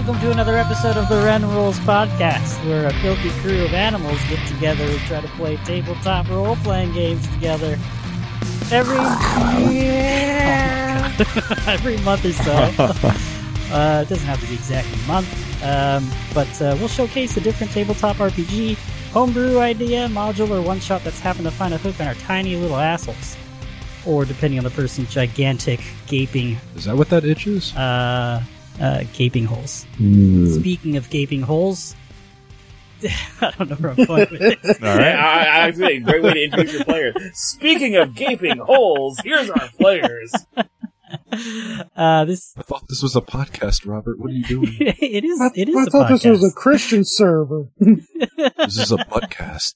Welcome to another episode of the Random Roles Podcast, where a filthy crew of animals get together and try to play tabletop role playing games together. Every every month or so. uh, it doesn't have to be exactly a month, um, but uh, we'll showcase a different tabletop RPG, homebrew idea, module, or one shot that's happened to find a hook on our tiny little assholes. Or depending on the person's gigantic, gaping, Is that what that itch is? uh, uh, gaping holes. Hmm. Speaking of gaping holes, I don't know where I'm going with this. All right, I, I think great way to introduce your players. Speaking of gaping holes, here's our players. Uh, this I thought this was a podcast, Robert. What are you doing? it is. I, It is. I a thought this was a. Christian server. this is a podcast.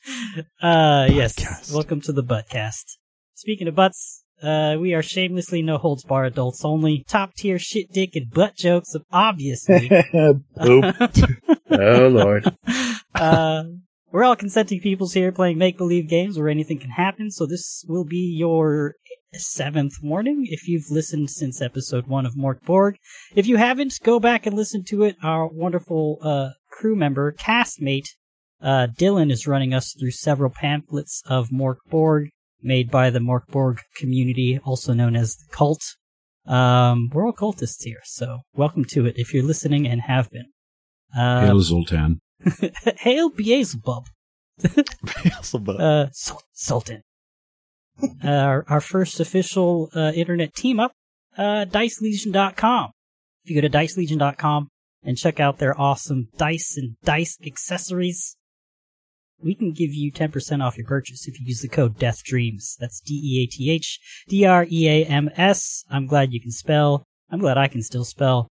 Uh, yes. Welcome to the Buttcast. Speaking of butts, uh, we are shamelessly no holds bar adults only, top tier shit dick and butt jokes of obviously. Oh lord. uh, we're all consenting peoples here playing make believe games where anything can happen, so this will be your seventh warning if you've listened since episode one of Mork Borg. If you haven't, go back and listen to it. Our wonderful uh, crew member, castmate, uh, Dylan is running us through several pamphlets of Mork Borg made by the Mork Borg community, also known as the cult. Um, we're all cultists here, so welcome to it if you're listening and have been. Uh, Hail Zoltan. Hail Beelzebub. Uh, Sul- Sultan. uh, our, our first official uh, internet team up, uh, DiceLegion.com. If you go to DiceLegion.com and check out their awesome dice and dice accessories, we can give you 10% off your purchase if you use the code Death Dreams. That's D E A T H D R E A M S. I'm glad you can spell. I'm glad I can still spell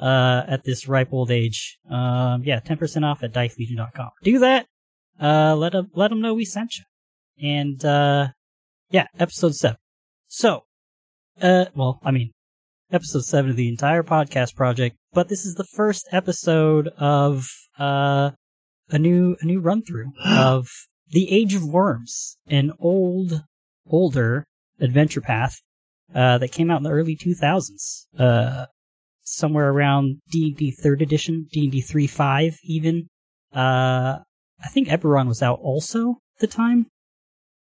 uh, at this ripe old age. Um, yeah, 10% off at DiceLegion.com. Do that. Uh, let them, let them know we sent you. And, uh, yeah, episode seven. So, uh, well, I mean, episode seven of the entire podcast project, but this is the first episode of, uh, a new, a new run through of The Age of Worms, an old, older adventure path, uh, that came out in the early 2000s. Uh, somewhere around D&D 3rd edition, D&D 3.5 even. Uh, I think Eberron was out also at the time.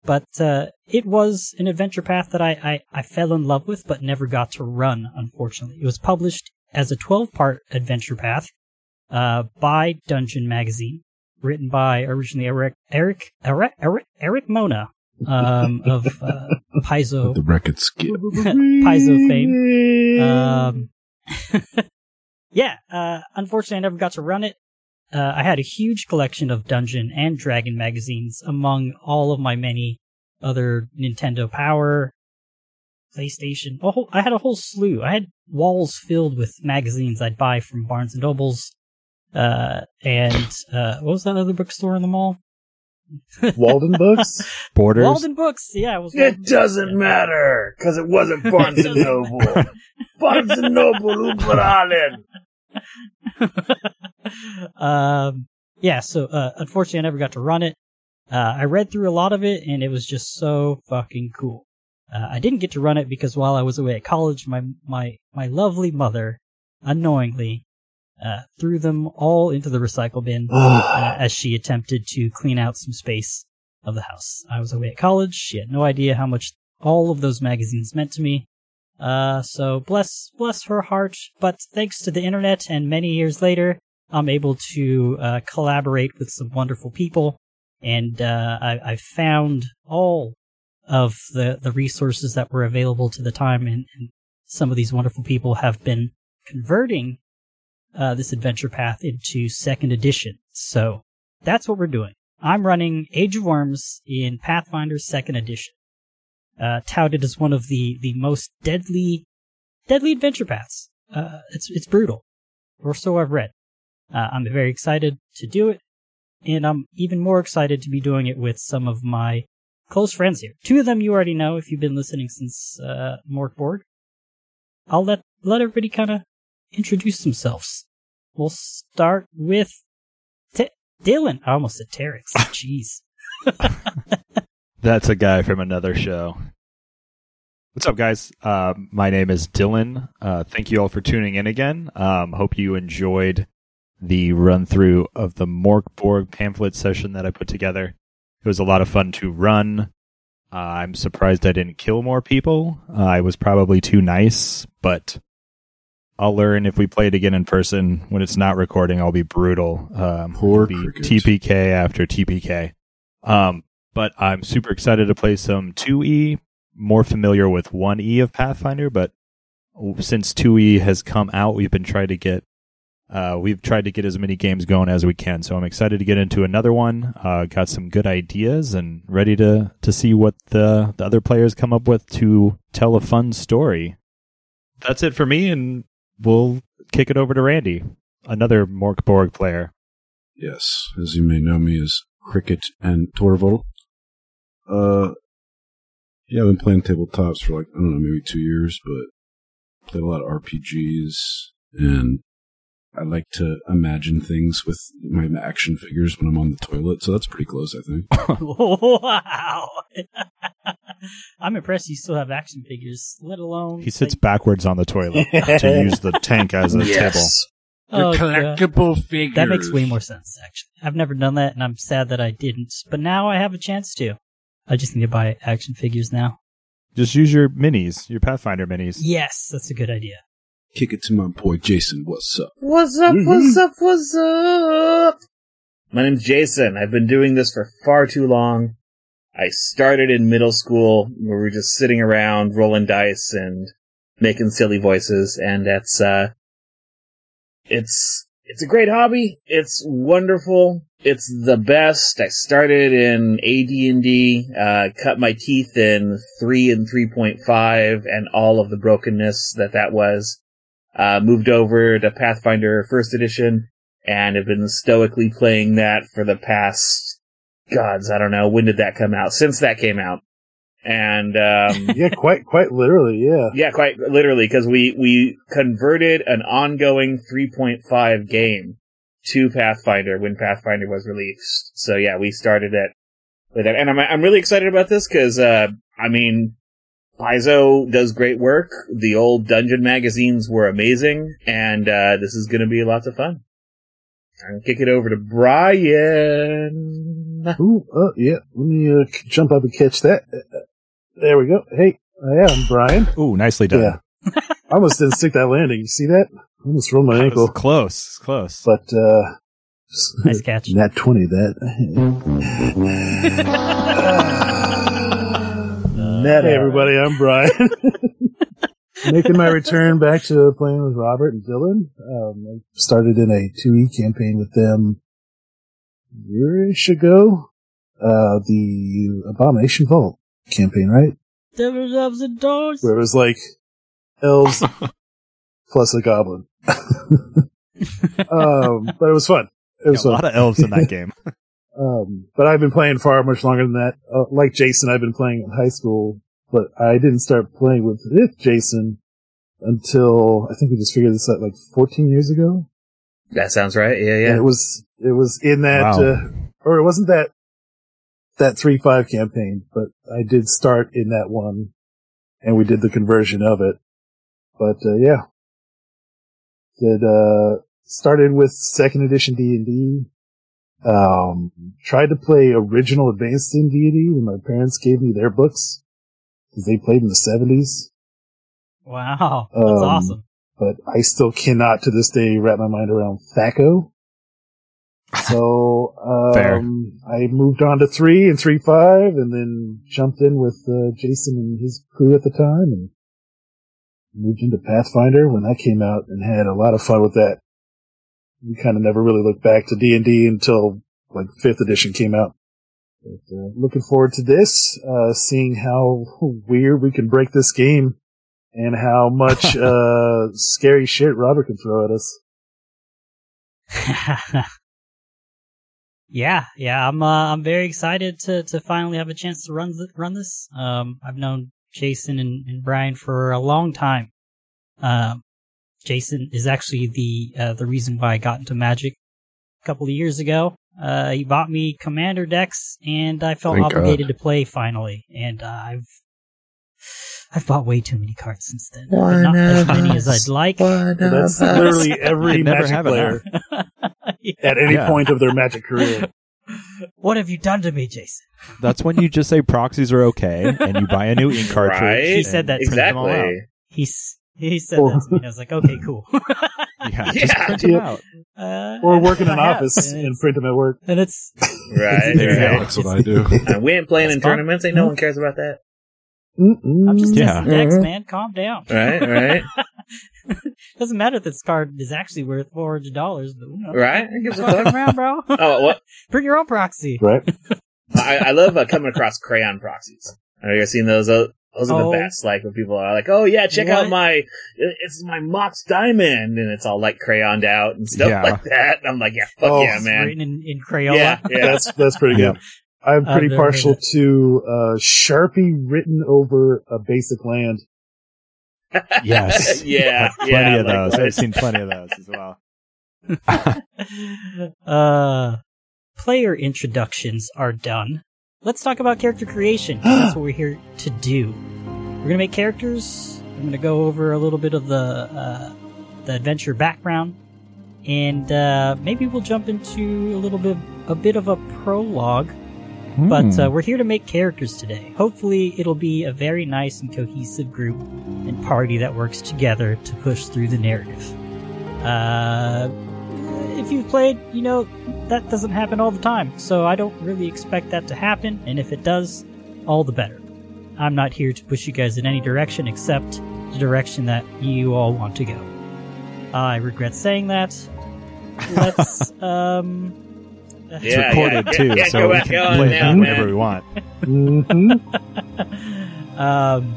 But uh, it was an adventure path that I, I, I fell in love with, but never got to run, unfortunately. It was published as a 12 part adventure path uh, by Dungeon Magazine, written by originally Eric Eric Eric Eric, Erik Mona um, of uh, Paizo The record skip. Paizo fame. Um, yeah, uh, unfortunately, I never got to run it. Uh, I had a huge collection of Dungeon and Dragon magazines among all of my many other Nintendo Power, PlayStation. Whole, I had a whole slew. I had walls filled with magazines I'd buy from Barnes and Nobles. Uh, and, uh, what was that other bookstore in the mall? Walden Books? Borders. Walden Books. Yeah, it was. Walden It Books, doesn't yeah. matter because it wasn't Barnes and Noble. Barnes and Noble, Uberallen. um, yeah, so uh, unfortunately, I never got to run it. Uh, I read through a lot of it, and it was just so fucking cool. Uh, I didn't get to run it because while I was away at college, my my my lovely mother, unknowingly, uh, threw them all into the recycle bin uh, as she attempted to clean out some space of the house. I was away at college. She had no idea how much all of those magazines meant to me. Uh, so bless, bless her heart. But thanks to the internet and many years later, I'm able to, uh, collaborate with some wonderful people. And, uh, I, I found all of the, the resources that were available to the time. And, and some of these wonderful people have been converting, uh, this adventure path into second edition. So that's what we're doing. I'm running Age of Worms in Pathfinder second edition uh, touted as one of the, the most deadly deadly adventure paths. Uh, it's it's brutal, or so I've read. Uh, I'm very excited to do it, and I'm even more excited to be doing it with some of my close friends here. Two of them you already know if you've been listening since uh, Morkborg. I'll let let everybody kind of introduce themselves. We'll start with T- Dylan. I almost said Terex. Jeez. That's a guy from another show. What's up, guys? Uh, my name is Dylan. Uh, thank you all for tuning in again. Um, hope you enjoyed the run through of the Morkborg pamphlet session that I put together. It was a lot of fun to run. Uh, I'm surprised I didn't kill more people. Uh, I was probably too nice, but I'll learn if we play it again in person. When it's not recording, I'll be brutal. Um, Poor be. TPK after TPK. Um, but I'm super excited to play some 2E. More familiar with 1E of Pathfinder, but since 2E has come out, we've been trying to get uh, we've tried to get as many games going as we can. So I'm excited to get into another one. Uh, got some good ideas and ready to to see what the the other players come up with to tell a fun story. That's it for me, and we'll kick it over to Randy, another Mork Borg player. Yes, as you may know me as Cricket and Torval. Uh, yeah, I've been playing tabletops for like, I don't know, maybe two years, but played a lot of RPGs and I like to imagine things with my action figures when I'm on the toilet, so that's pretty close, I think. wow. I'm impressed you still have action figures, let alone. He sits backwards on the toilet to use the tank as a table. yes. Oh, They're God. collectible figures. That makes way more sense, actually. I've never done that, and I'm sad that I didn't. But now I have a chance to. I just need to buy action figures now. Just use your minis, your Pathfinder minis. Yes, that's a good idea. Kick it to my boy Jason. What's up? What's up? What's up? What's up? My name's Jason. I've been doing this for far too long. I started in middle school where we were just sitting around rolling dice and making silly voices, and that's uh, it's it's a great hobby. It's wonderful. It's the best. I started in AD&D, uh, cut my teeth in 3 and 3.5 and all of the brokenness that that was. Uh, moved over to Pathfinder First Edition and have been stoically playing that for the past, gods, I don't know, when did that come out? Since that came out. And, um, yeah, quite quite literally, yeah. yeah, quite literally, because we, we converted an ongoing 3.5 game to Pathfinder when Pathfinder was released. So yeah, we started it with that. And I'm, I'm really excited about this because, uh, I mean, Paizo does great work. The old dungeon magazines were amazing, and, uh, this is gonna be lots of fun. I'm gonna kick it over to Brian. Ooh, uh, yeah. Let me uh, jump up and catch that. Uh, uh, There we go. Hey, uh, I'm Brian. Ooh, nicely done. Yeah. I almost didn't stick that landing. You see that? I almost rolled my ankle. close, close. But, uh, Nice catch. Nat 20, that. Nat, hey, everybody, I'm Brian. Making my return back to playing with Robert and Dylan. Um, I started in a 2E campaign with them a year-ish ago. Uh, the Abomination Vault campaign, right? Devil loves the doors. Where it was like elves plus a goblin. um, but it was fun. It was a fun. lot of elves in that game. Um, but I've been playing far much longer than that. Uh, like Jason, I've been playing in high school, but I didn't start playing with, with Jason until I think we just figured this out like 14 years ago. That sounds right. Yeah, And yeah. it was, it was in that, Wow. uh, or it wasn't that, that 3-5 campaign, but I did start in that one and we did the conversion of it. But, uh, yeah. Did, uh, started with second edition D&D. Um, tried to play original advanced in D&D when my parents gave me their books because they played in the 70s. Wow, that's Um, awesome. but I still cannot to this day wrap my mind around THACO. So, um, I moved on to three and three five and then jumped in with, uh, Jason and his crew at the time and moved into Pathfinder when that came out and had a lot of fun with that. We kind of never really looked back to D&D until like fifth edition came out. But, uh, looking forward to this, uh, seeing how weird we can break this game and how much uh, scary shit Robert can throw at us. yeah, yeah, I'm uh, I'm very excited to to finally have a chance to run th- run this. Um, I've known Jason and, and Brian for a long time. Um, Jason is actually the uh, the reason why I got into Magic a couple of years ago. Uh, he bought me Commander decks, and I felt Thank obligated God. to play finally. And uh, I've I've bought way too many cards since then. But not as many as I'd like. That's literally every Magic player at any yeah. point of their Magic career. What have you done to me, Jason? That's when you just say proxies are okay and you buy a new ink cartridge. Right? He said that exactly. He's he said that to me. I was like, okay, cool. yeah, just yeah. print them out. Uh, or work in an office and, and, print them at work. And it's right. right. That's what I do. Uh, we ain't playing That's in fun. tournaments. Ain't no one cares about that. Mm-mm. I'm just yeah. testing decks, mm-hmm. man. Calm down. Right, right. Doesn't matter if this card is actually worth four hundred dollars, but you know, right? It gives a fuck around, bro. oh, what? Bring your own proxy. Right. I, I love uh, coming across crayon proxies. Have you guys seen those? Uh, those are oh. the best. Like when people are like, "Oh yeah, check what? out my it's my Mox Diamond," and it's all like crayoned out and stuff yeah. like that. And I'm like, "Yeah, fuck oh, yeah, man!" Written in, in Crayola. Yeah, yeah. that's that's pretty good. I'm pretty partial to uh, Sharpie written over a basic land. yes. yeah. plenty yeah, of those. I've seen plenty of those as well. uh, player introductions are done. Let's talk about character creation. that's what we're here to do. We're gonna make characters. I'm gonna go over a little bit of the uh, the adventure background, and uh, maybe we'll jump into a little bit a bit of a prologue but uh, hmm. we're here to make characters today. Hopefully, it'll be a very nice and cohesive group and party that works together to push through the narrative. Uh, if you've played, you know, that doesn't happen all the time, so I don't really expect that to happen, and if it does, all the better. I'm not here to push you guys in any direction except the direction that you all want to go. I regret saying that. Let's, um, it's yeah, recorded yeah, too, yeah, so we can play it whenever we want. mm-hmm. um,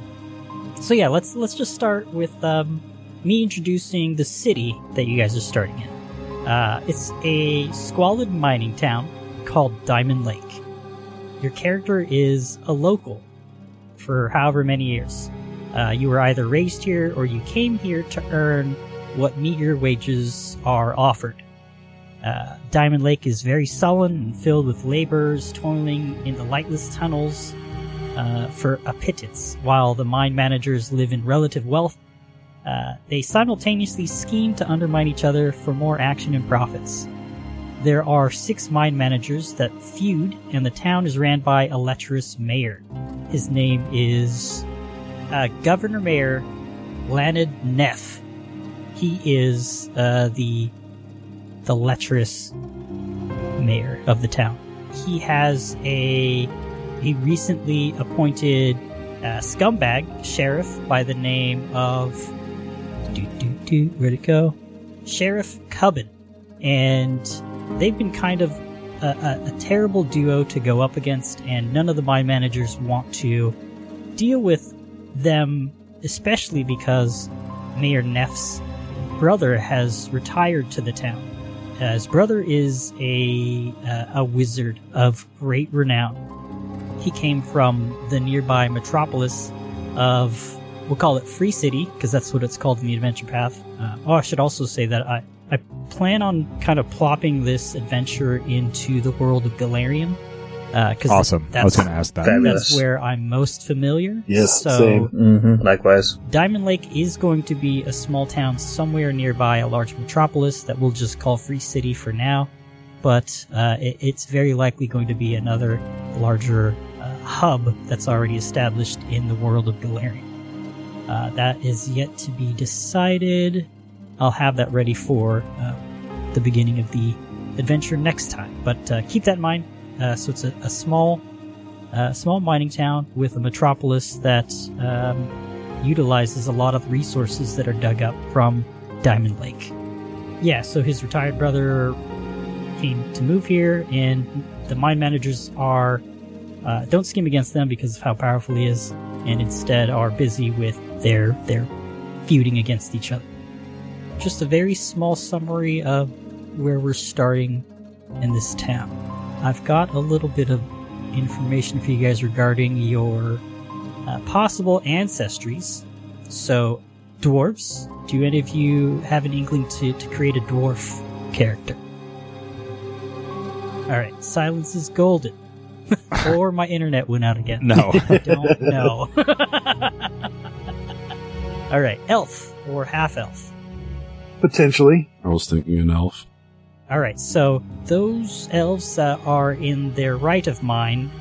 so yeah, let's let's just start with um, me introducing the city that you guys are starting in. Uh, it's a squalid mining town called Diamond Lake. Your character is a local for however many years. Uh, you were either raised here or you came here to earn what meager wages are offered. Uh, Diamond Lake is very sullen and filled with laborers toiling in the lightless tunnels uh, for a pittance, while the mine managers live in relative wealth. Uh, they simultaneously scheme to undermine each other for more action and profits. There are six mine managers that feud, and the town is ran by a lecherous mayor. His name is uh, Governor Mayor Lanik Neff. He is uh, the the lecherous mayor of the town. He has a a recently appointed uh, scumbag sheriff by the name of do do do where'd it go? Sheriff Cubbin, and they've been kind of a, a, a terrible duo to go up against, and none of the mine managers want to deal with them, especially because Mayor Neff's brother has retired to the town uh, his brother is a uh, a wizard of great renown. He came from the nearby metropolis of we'll call it Free City because that's what it's called in the adventure path. Uh, oh, I should also say that I I plan on kind of plopping this adventure into the world of Golarion uh, awesome. I was going to ask that. That's where I'm most familiar. Yes, so same. Mm-hmm. Likewise. Diamond Lake is going to be a small town somewhere nearby a large metropolis that we'll just call Free City for now. But uh, it, it's very likely going to be another larger uh, hub that's already established in the world of Golarion. Uh, that is yet to be decided. I'll have that ready for uh, the beginning of the adventure next time. But uh, keep that in mind uh, so it's a, a small, uh, small mining town with a metropolis that um, utilizes a lot of resources that are dug up from Diamond Lake. Yeah, so his retired brother came to move here, and the mine managers are uh, don't scheme against them because of how powerful he is, and instead are busy with their their feuding against each other. Just a very small summary of where we're starting in this town. I've got a little bit of information for you guys regarding your uh, possible ancestries. So, dwarves, do any of you have an inkling to, to create a dwarf character? Alright, silence is golden. or my internet went out again. No. I don't know. All right, elf or half elf. Potentially. I was thinking an elf. All right, so those elves that are in their right of mind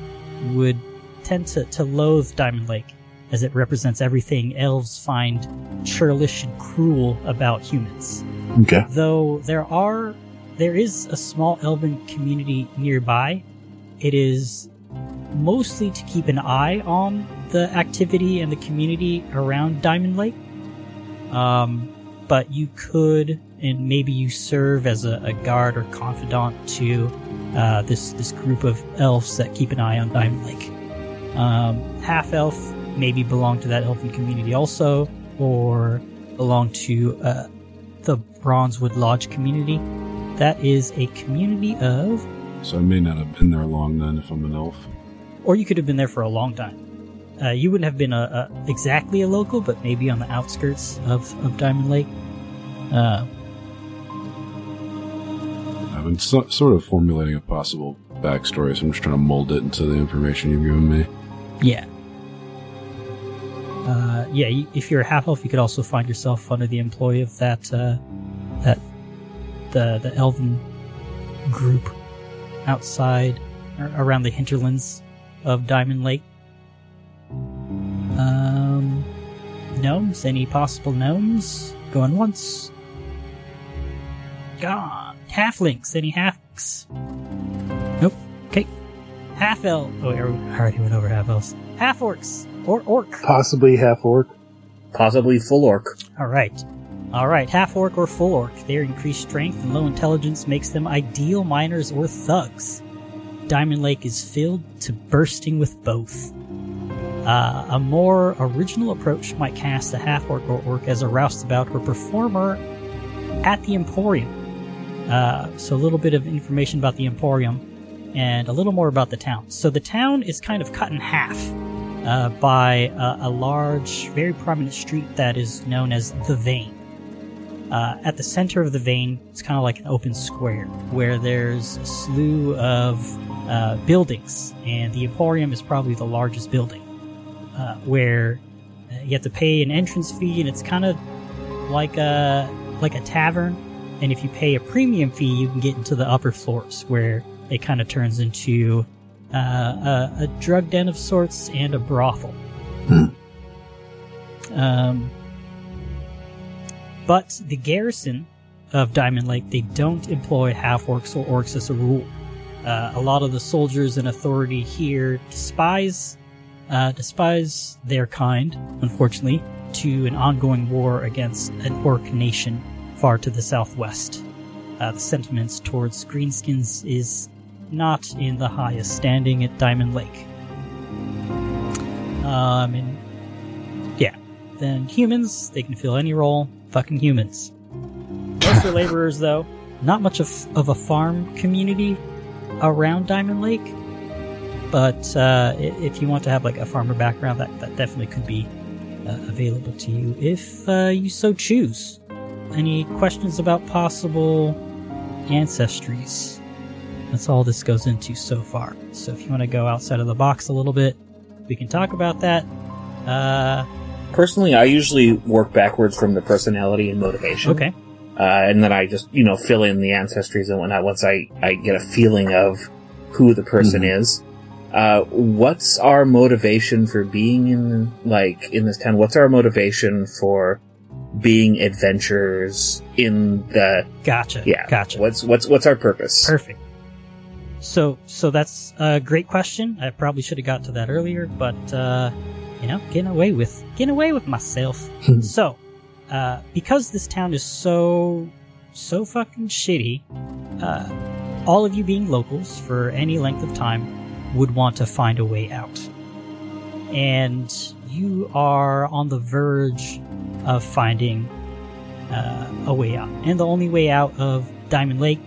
would tend to, to loathe Diamond Lake, as it represents everything elves find churlish and cruel about humans. Okay. Though there are, there is a small elven community nearby. It is mostly to keep an eye on the activity and the community around Diamond Lake. Um, but you could, and maybe you serve as a, a guard or confidant to uh, this this group of elves that keep an eye on Diamond Lake. Um, half elf maybe belong to that elfin community also, or belong to uh, the Bronzewood Lodge community. That is a community of, So I may not have been there long then if I'm an elf. or you could have been there for a long time. Uh, you wouldn't have been a, a, exactly a local, but maybe on the outskirts of, of Diamond Lake. Uh, I've been so, sort of formulating a possible backstory, so I'm just trying to mold it into the information you've given me. Yeah. Uh, yeah, if you're a half elf, you could also find yourself under the employ of that, uh, that, the, the elven group outside, or around the hinterlands of Diamond Lake. Um, gnomes? Any possible gnomes? Going once. Gone. Halflings? Any halflings? Nope. Okay. Half elf. Oh, I already went over half elves. Half orcs or orc. Possibly half orc. Possibly full orc. All right. All right. Half orc or full orc. Their increased strength and low intelligence makes them ideal miners or thugs. Diamond Lake is filled to bursting with both. Uh, a more original approach might cast a half orc or orc as a roustabout or performer at the Emporium. Uh, so, a little bit of information about the Emporium and a little more about the town. So, the town is kind of cut in half uh, by a, a large, very prominent street that is known as the Vein. Uh, at the center of the vein, it's kind of like an open square where there's a slew of uh, buildings, and the Emporium is probably the largest building. Uh, where uh, you have to pay an entrance fee, and it's kind of like a like a tavern. And if you pay a premium fee, you can get into the upper floors where it kind of turns into uh, a, a drug den of sorts and a brothel. Um, but the garrison of Diamond Lake, they don't employ half orcs or orcs as a rule. Uh, a lot of the soldiers and authority here despise uh, despise their kind, unfortunately, to an ongoing war against an orc nation far to the southwest. Uh, the sentiments towards greenskins is not in the highest standing at Diamond Lake. Um, and yeah, then humans, they can fill any role. Fucking humans. Mostly laborers, though. Not much of, of a farm community around Diamond Lake. But uh, if you want to have like a farmer background, that, that definitely could be uh, available to you if uh, you so choose. Any questions about possible ancestries? That's all this goes into so far. So if you want to go outside of the box a little bit, we can talk about that. Uh, Personally, I usually work backwards from the personality and motivation. okay. Uh, and then I just, you know, fill in the ancestries and whatnot once I, I get a feeling of who the person is. Uh, what's our motivation for being in, like, in this town? What's our motivation for being adventurers in the, Gotcha. yeah. Gotcha. What's, what's, what's our purpose? Perfect. So, so that's a great question. I probably should have got to that earlier, but uh, you know, getting away with getting away with myself. so, uh, because this town is so so fucking shitty, uh, all of you being locals for any length of time would want to find a way out, and you are on the verge of finding uh, a way out. And the only way out of Diamond Lake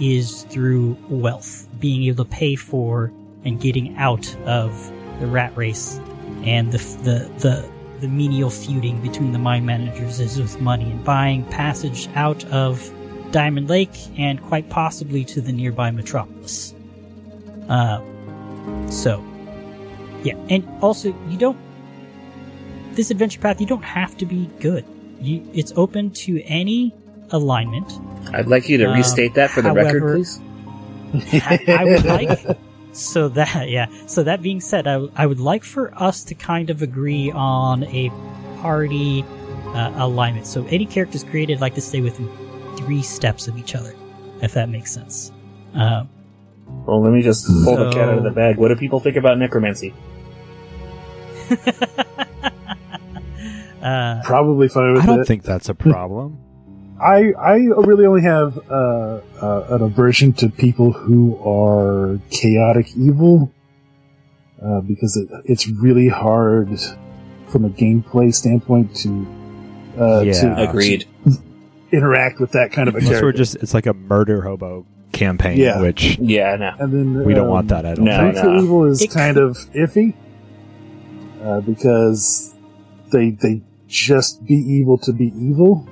is through wealth, being able to pay for and getting out of the rat race and the the the, the menial feuding between the mine managers is with money and buying passage out of Diamond Lake and quite possibly to the nearby metropolis. Uh, so yeah, and also you don't this adventure path, you don't have to be good. You, it's open to any alignment. I'd like you to um, restate that for the however, record, please. I, I, would like. So that, yeah. So that being said, I, I would like for us to kind of agree on a party uh, alignment. So any characters created like to stay within three steps of each other, if that makes sense. Um, well, let me just pull so, the cat out of the bag. What do people think about necromancy? uh, Probably fine with I don't it. think that's a problem. I I really only have uh, uh, an aversion to people who are chaotic evil uh, because it, it's really hard from a gameplay standpoint to uh, yeah. to, agreed to interact with that kind of a Unless character. We're just it's like a murder hobo campaign, yeah. which yeah, no. and then we don't want um, that. I don't. No, think. no. evil is it kind of iffy uh, because they they just be evil to be evil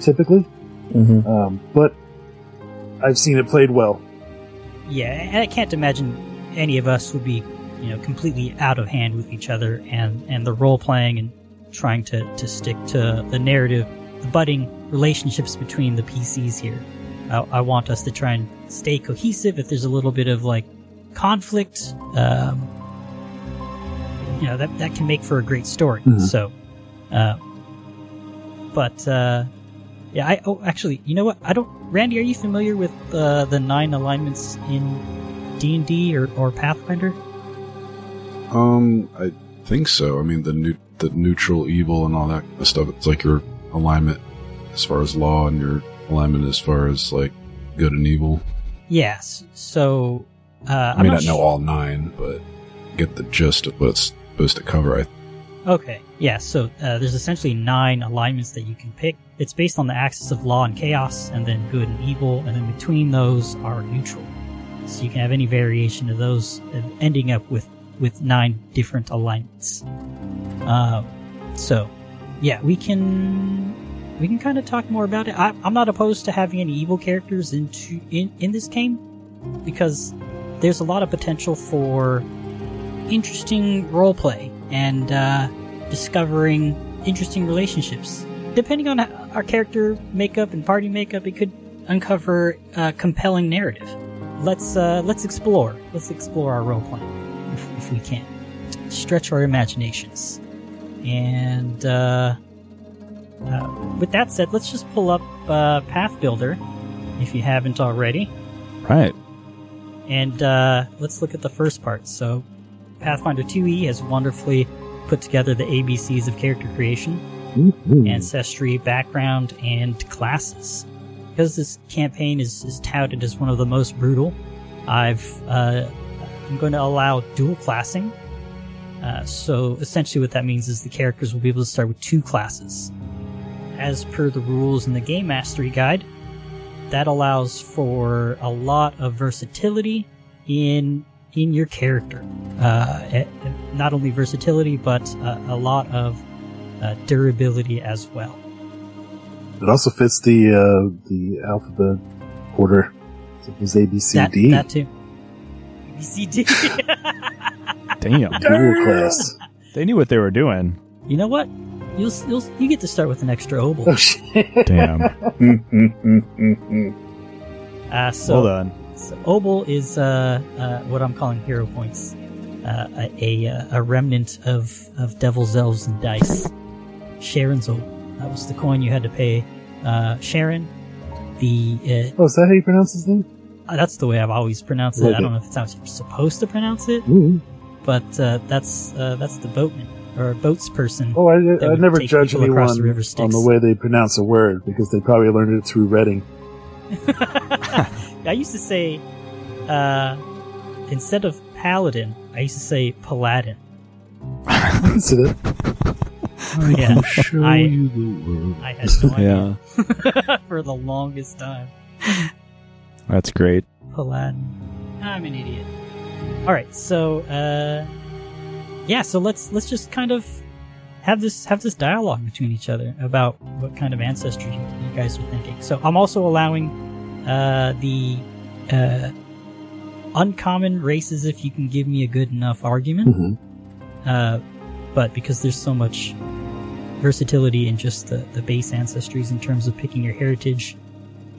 typically. Mm-hmm. Um, but I've seen it played well. Yeah, and I can't imagine any of us would be, you know, completely out of hand with each other and, and the role playing and trying to, to stick to the narrative, the budding relationships between the PCs here. I, I want us to try and stay cohesive. If there's a little bit of like conflict, um, you know, that, that can make for a great story. Mm-hmm. So, uh, but, uh, yeah, I oh actually, you know what? I don't. Randy, are you familiar with uh, the nine alignments in D and D or or Pathfinder? Um, I think so. I mean, the new the neutral evil and all that stuff. It's like your alignment as far as law and your alignment as far as like good and evil. Yes. So uh, I may not, not know all nine, but get the gist of what it's supposed to cover. I Okay, yeah, so uh, there's essentially nine alignments that you can pick. It's based on the axis of law and chaos, and then good and evil, and then between those are neutral. So you can have any variation of those, ending up with, with nine different alignments. Uh, so, yeah, we can we can kind of talk more about it. I, am not opposed to having any evil characters into in, in this game because there's a lot of potential for interesting roleplay and uh, discovering interesting relationships. Depending on our character makeup and party makeup, it could uncover a compelling narrative. Let's uh, let's explore. Let's explore our role playing if, if, we can. Stretch our imaginations. And uh, uh, with that said, let's just pull up uh, Path Builder if you haven't already. Right. And uh, let's look at the first part. So Pathfinder 2e has wonderfully put together the ABCs of character creation, mm-hmm. ancestry, background, and classes. Because this campaign is, is touted as one of the most brutal, I've uh, I'm going to allow dual classing. Uh, so essentially, what that means is the characters will be able to start with two classes. As per the rules in the Game Mastery Guide, that allows for a lot of versatility in in your character. Uh, not only versatility, but uh, a lot of uh, durability as well. It also fits the uh, the alphabet order. So it was A B C D. That too. A B C D. Damn. Dual class. They knew what they were doing. You know what? You'll, you'll you get to start with an extra obol. Oh shit! Damn. uh, so, Hold on. So Obol is uh, uh, what I'm calling hero points, uh, a, a, a remnant of of devil's elves and dice. Charon's Obol. That was the coin you had to pay uh, Charon. The Uh, oh, is that how you pronounce his name? Uh, that's the way I've always pronounced it. I don't know if it's how you're supposed to pronounce it, but uh, that's uh, that's the boatman or boats person. Oh, I, I never judge anyone the on the way they pronounce a word because they probably learned it through Reading. I used to say, uh, instead of paladin, I used to say paladin. Is it? I yeah, can show I, you the world. I had no idea yeah. for the longest time. That's great. Paladin. I'm an idiot. All right, so uh, yeah, so let's let's just kind of have this have this dialogue between each other about what kind of ancestry you, you guys are thinking. So I'm also allowing uh, the uh, uncommon races if you can give me a good enough argument. Mm-hmm. Uh, but because there's so much versatility in just the, the base ancestries in terms of picking your heritage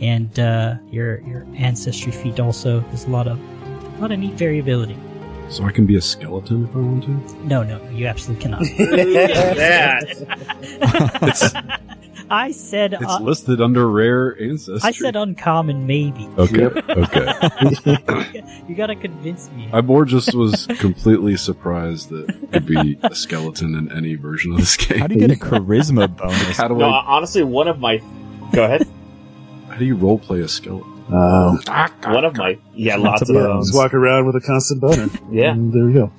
and uh, your your ancestry feat also, there's a lot of a lot of neat variability. So I can be a skeleton if I want to? No, no, you absolutely cannot. that. I said It's uh, listed under rare ancestry. I said uncommon, maybe. Okay, okay. you gotta convince me. I more just was completely surprised that it could be a skeleton in any version of this game. How do you get a charisma bonus? How do no, I? honestly, one of my. Go ahead. How do you roleplay a skeleton? Um, One of my. Yeah, Lots lots of of bones. just walk around with a constant boner. Yeah. And there we go.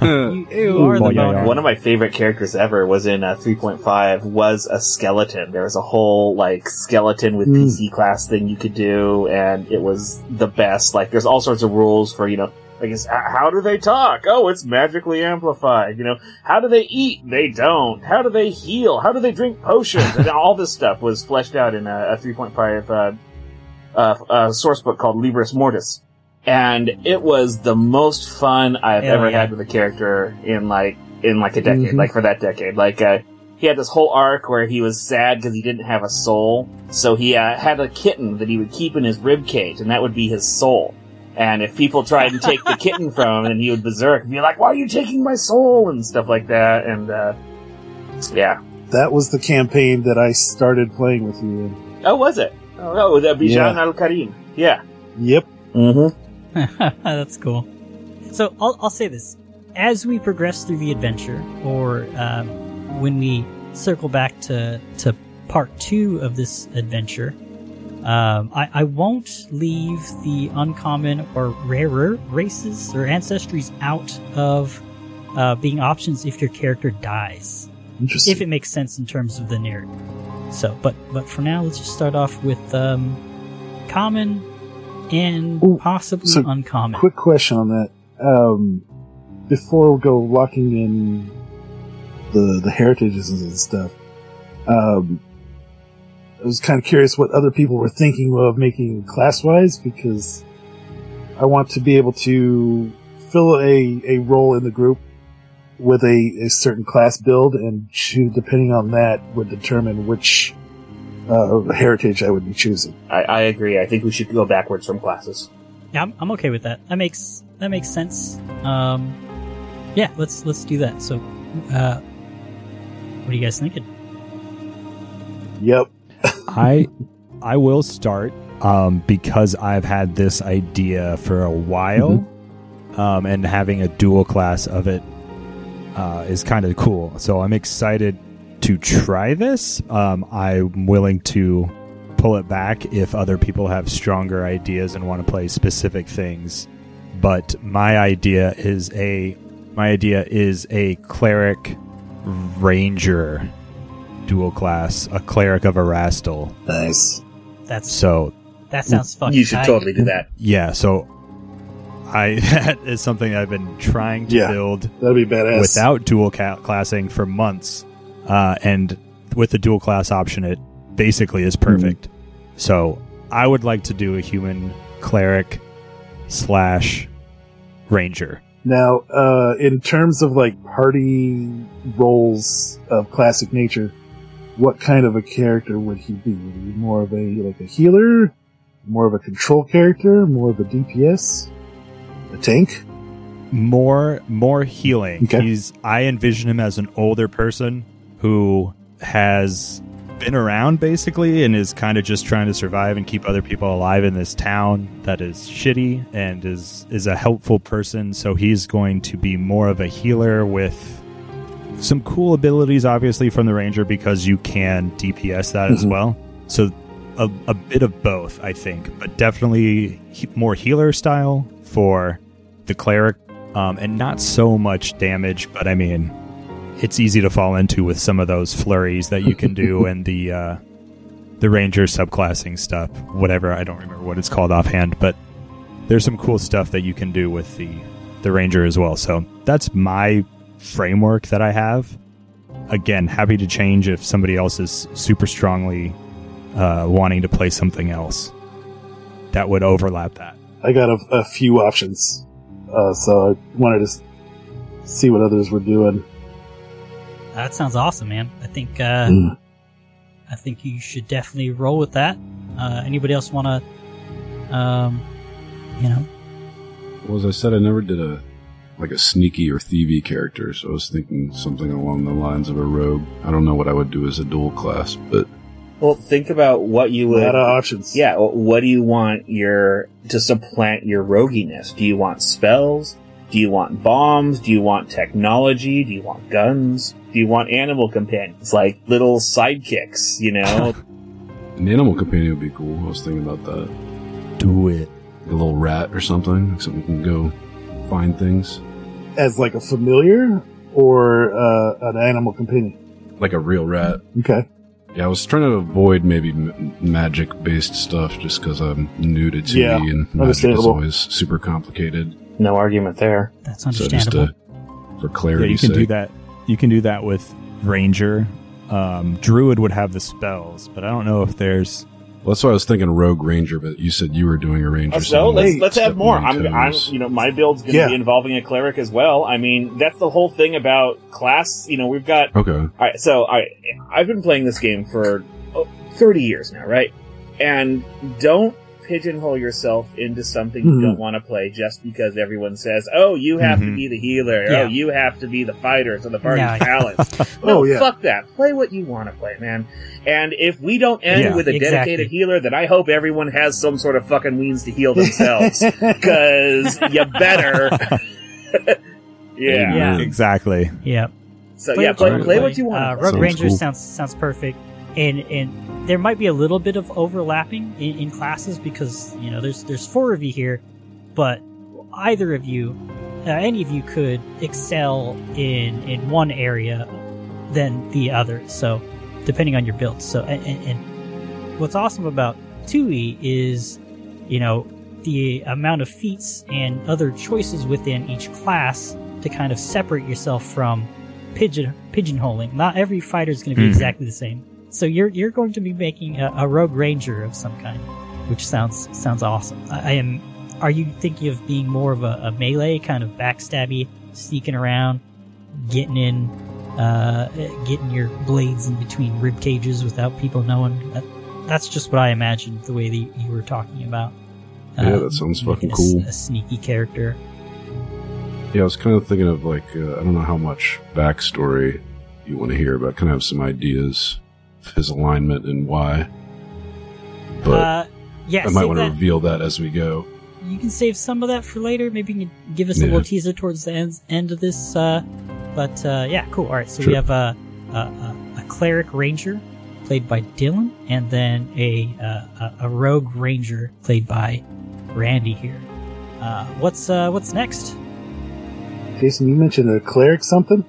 You, you are the Well, yeah, boner. yeah. One of my favorite characters ever was in uh, 3.5 was a skeleton. There was a whole like skeleton with Mm. PC class thing you could do, and it was the best. Like, there's all sorts of rules for you know, like, it's, uh, how do they talk? Oh, it's magically amplified. You know, how do they eat? They don't. How do they heal? How do they drink potions? and all this stuff was fleshed out in a, a 3.5 uh, uh, uh, source book called Libris Mortis. And it was the most fun I've ever yeah. had with a character in like in like a decade, Mhm. like for that decade. Like uh, he had this whole arc where he was sad because he didn't have a soul, so he uh, had a kitten that he would keep in his rib cage, and that would be his soul. And if people tried to take the kitten from him, then he would berserk and be like, "Why are you taking my soul?" and stuff like that. And uh, yeah, That was the campaign that I started playing with you in. oh, was it? Oh, the Bijan Yeah. Al Karim. Yeah. Yep. Mm-hmm. That's cool. So I'll, I'll say this: as we progress through the adventure, or um, when we circle back to to part two of this adventure, um, I, I won't leave the uncommon or rarer races or ancestries out of uh, being options if your character dies, Interesting. if it makes sense in terms of the narrative. So, but but for now, let's just start off with um, common and Ooh, possibly so uncommon. Quick question on that. Um, before we go locking in the the heritages and stuff, um, I was kind of curious what other people were thinking of making class wise because I want to be able to fill a, a role in the group with a, a certain class build and choose, depending on that would determine which uh, heritage I would be choosing. I, I agree. I think we should go backwards from classes. Yeah, I'm, I'm okay with that. That makes that makes sense. Um, yeah, let's let's do that. So, uh, what are you guys thinking? Yep. I I will start um, because I've had this idea for a while, um, and having a dual class of it uh, is kind of cool. So I'm excited to try this. Um, I'm willing to pull it back if other people have stronger ideas and want to play specific things. But my idea is a my idea is a cleric ranger dual class, a cleric of Erastil. Nice. That's So that sounds fucking. you should tight. totally do that. yeah, so I that is something I've been trying to Yeah. build That'd be badass. without dual ca- classing for months, uh, and with the dual class option, it basically is perfect. So I would like to do a human cleric slash ranger. Now, uh, in terms of like party roles of classic nature, what kind of a character would he be? Would he be more of a like a healer, more of a control character, more of a DPS, a tank? more more healing. Okay. He's I envision him as an older person who has been around basically and is kind of just trying to survive and keep other people alive in this town that is shitty and is is a helpful person so he's going to be more of a healer with some cool abilities obviously from the ranger because you can DPS that as Mhm. well so a, a bit of both I think but definitely he, more healer style for the cleric um, and not so much damage but I mean it's easy to fall into with some of those flurries that you can do and the uh, the ranger subclassing stuff whatever i don't remember what it's called offhand but there's some cool stuff that you can do with the the ranger as well. So that's my framework that i have. Again happy to change if somebody else is super strongly uh, wanting to play something else that would overlap that I got a, a few options, uh, so I wanted to s- see what others were doing. that sounds awesome, man. I think uh, mm. I think you should definitely roll with that. Uh, anybody else want to, um, you know? Well, as I said, I never did a like a sneaky or thievy character, so I was thinking something along the lines of a rogue. I don't know what I would do as a dual class, but well, think about what you would. A lot of options. Yeah. What do you want your to supplant your roguiness? Do you want spells? Do you want bombs? Do you want technology? Do you want guns? Do you want animal companions like little sidekicks? You know, an animal companion would be cool. I was thinking about that. Do it. A little rat or something, so we can go find things. As like a familiar or uh, an animal companion? Like a real rat. Okay. Yeah, I was trying to avoid maybe m- magic based stuff just because I'm new to 2E yeah, and magic is always super complicated. No argument there. That's understandable. So just to, for clarity, yeah, you can sake. do that. You can do that with Ranger. Um, Druid would have the spells, but I don't know if there's well, that's why I was thinking Rogue Ranger, but you said you were doing a Ranger. So let's let's have more. I'm, I'm, you know, my build's going to yeah. be involving a cleric as well. I mean, that's the whole thing about class. You know, we've got okay. All right, so I I've been playing this game for oh, 30 years now, right? And don't pigeonhole yourself into something mm-hmm. you don't want to play just because everyone says, "Oh, you have mm-hmm. to be the healer. Oh, yeah. Oh, you have to be the fighter, so the party's yeah. balanced." no, oh, yeah. fuck that. Play what you want to play, man. And if we don't end yeah, with a exactly. dedicated healer, then I hope everyone has some sort of fucking means to heal themselves because you better. yeah. yeah, exactly. Yeah. So play yeah, play, play what you want. Uh, Rogue Ranger cool. sounds sounds perfect, and and there might be a little bit of overlapping in, in, classes because you know there's there's four of you here, but either of you, uh, any of you could excel in in one area than the other. So depending on your build. So and, and what's awesome about 2e is you know the amount of feats and other choices within each class to kind of separate yourself from pigeon pigeonholing. Not every fighter is going to be mm. exactly the same. So you're you're going to be making a, a rogue ranger of some kind, which sounds sounds awesome. I, I am. Are you thinking of being more of a, a, melee kind of backstabby, sneaking around, getting in, uh, getting your blades in between rib cages without people knowing? That, that's just what I imagined the way that you were talking about. Yeah, that sounds fucking cool. A, a, sneaky character. Yeah, I was kind of thinking of like uh, I don't know how much backstory you want to hear, but I kind of have some ideas his alignment and why. But uh, yeah, I might want to reveal that as we go. You can save some of that for later. Maybe you can give us a little teaser towards the end, end of this. Uh, but uh, yeah, cool. All right, so sure. we have a, a, a, cleric ranger played by Dylan, and then a a, a rogue ranger played by Randy here. Uh, what's uh, what's next? Jason, you mentioned a cleric something.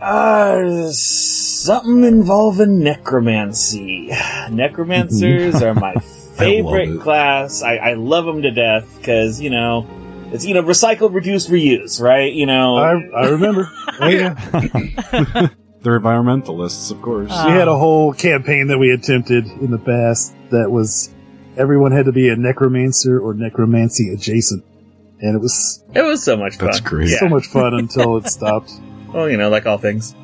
Uh, something involving necromancy. Necromancers are my favorite I class. I, I love them to death because, you know, it's, you know, recycle, reduce, reuse, right? You know. I, I remember. oh, yeah. They're environmentalists, of course. Uh, we had a whole campaign that we attempted in the past that was everyone had to be a necromancer or necromancy adjacent. And it was. It was so much fun. That's great. So much fun until it stopped. Well, you know, like all things.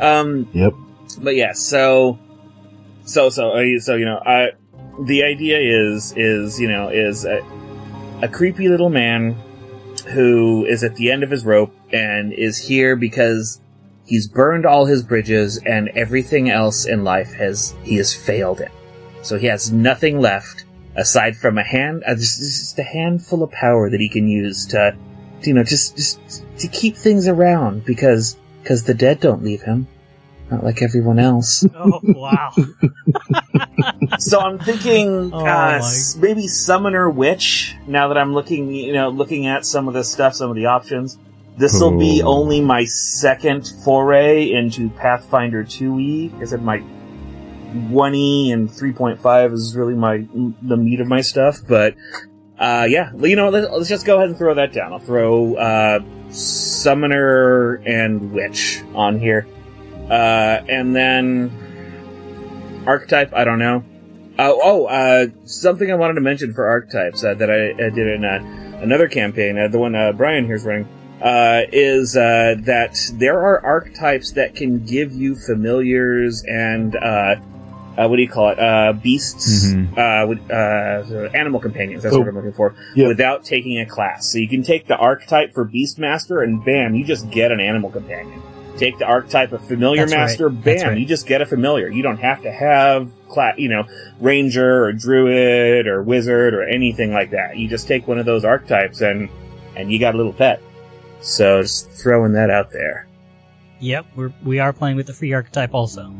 Um, yep. But yeah, so, so, so, uh, so, you know, I, the idea is, is, you know, is a, a creepy little man who is at the end of his rope and is here because he's burned all his bridges and everything else in life has, he has failed in. So he has nothing left aside from a hand, uh, just, just a handful of power that he can use to, you know, just, just to keep things around because, because the dead don't leave him. Not like everyone else. Oh, wow. so I'm thinking, oh, uh, maybe Summoner Witch, now that I'm looking, you know, looking at some of this stuff, some of the options. This will be only my second foray into Pathfinder 2e. I said my 1e and 3.5 is really my the meat of my stuff, but uh, yeah, you know, let's, let's, just go ahead and throw that down. I'll throw uh, Summoner and Witch on here. Uh, and then Archetype, I don't know. Uh, oh, uh, something I wanted to mention for archetypes uh, that I, I, did in another campaign, the one Brian here's running. uh, is uh, that there are archetypes that can give you familiars and uh, uh, what do you call it? Uh, beasts, Mhm. uh, with, uh, animal companions. That's Oh. what I'm looking for. Yeah. Without taking a class, so you can take the archetype for Beastmaster, and bam, you just get an animal companion. Take the archetype of Familiar That's. Master, That's bam, right. you just get a familiar. You don't have to have class, you know, Ranger or Druid or Wizard or anything like that. You just take one of those archetypes and and you got a little pet. So just throwing that out there. Yep, we're, we are playing with the free archetype also.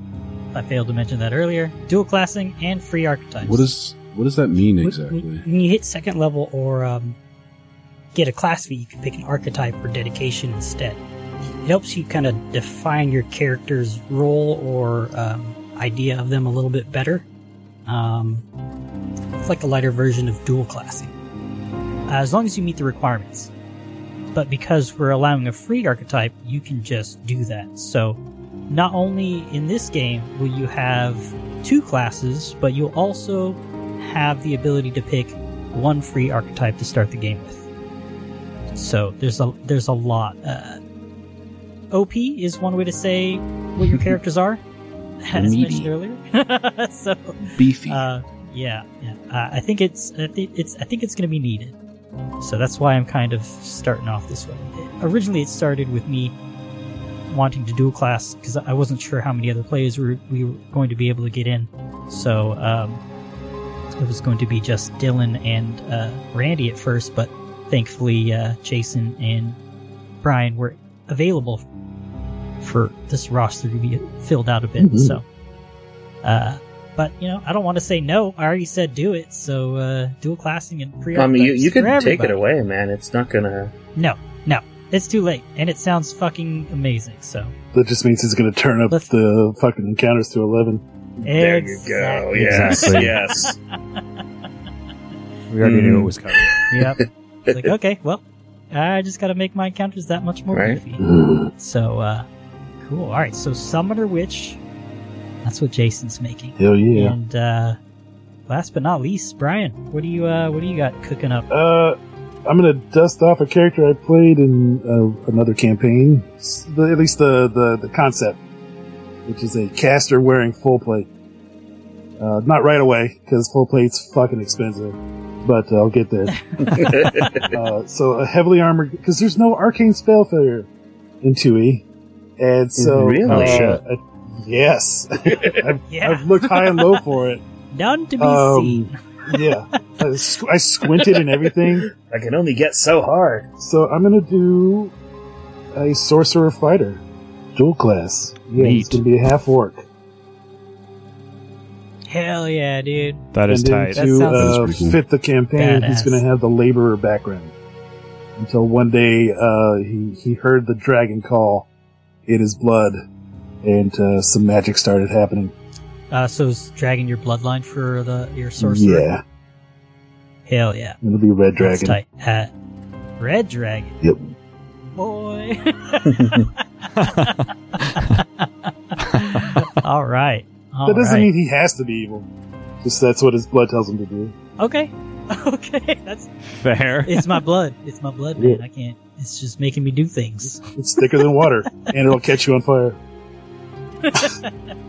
I failed to mention that earlier. Dual classing and free archetypes. What does what does that mean exactly? When you hit second level or um, get a class feat, you can pick an archetype or dedication instead. It helps you kind of define your character's role or um, idea of them a little bit better. Um, it's like a lighter version of dual classing, uh, as long as you meet the requirements. But because we're allowing a free archetype, you can just do that. So, not only in this game will you have two classes, but you'll also have the ability to pick one free archetype to start the game with. So there's a there's a lot. Uh, OP is one way to say what your characters are, as mentioned earlier. so Beefy. uh, yeah, yeah. Uh, I think it's I think it's I think it's going to be needed. So that's why I'm kind of starting off this way. Originally, it started with me wanting to dual class because I wasn't sure how many other players we were, we were going to be able to get in. So um, it was going to be just Dylan and uh, Randy at first, but thankfully uh, Jason and Brian were available for this roster to be filled out a bit. Mhm. So, uh, but you know, I don't want to say no. I already said do it. So uh, dual classing and pre. I mean, you, you could take it away, man. It's not gonna. No, it's too late, and it sounds fucking amazing. So That just means he's going to turn up Let's- the fucking encounters to 11. There you go. Exactly. Yes, Exactly. yes. We already Mm. knew it was coming. Yep. Like okay, well, I just got to make my encounters that much more Right. beefy. So, uh, cool. All right, so Summoner Witch. That's what Jason's making. Hell yeah. And uh, last but not least, Brian, what do you uh, what do you got cooking up? Uh, I'm going to dust off a character I played in uh, another campaign. The, at least the, the, the concept, which is a caster wearing full plate. Uh, not right away, because full plate's fucking expensive. But uh, I'll get there. uh, so a heavily armored, because there's no arcane spell failure in 2e. And so. Really? uh, Oh, uh, yes. I've, Yeah. I've looked high and low for it. None to be Um, seen. Yeah. I, squ- I squinted and everything. I can only get so hard. So I'm gonna do a sorcerer fighter, dual class. Yeah, he's Neat. gonna be a half orc. Hell yeah, dude. That is and then tight. That to sounds- uh, pretty cool. fit the campaign, he's Badass. gonna have the laborer background. Until one day, uh, he he heard the dragon call in his blood, and uh, some magic started happening. Uh, so is dragging your bloodline for the your sorcerer? Yeah, Hell yeah. it'll be red That's dragon. tight. Uh, red dragon. Yep. Boy. All right. All that doesn't right. mean he has to be evil. Just that's what his blood tells him to do. Okay. Okay. That's Fair. it's my blood. It's my blood, man. I can't. It's just making me do things. It's thicker than water, and it'll catch you on fire.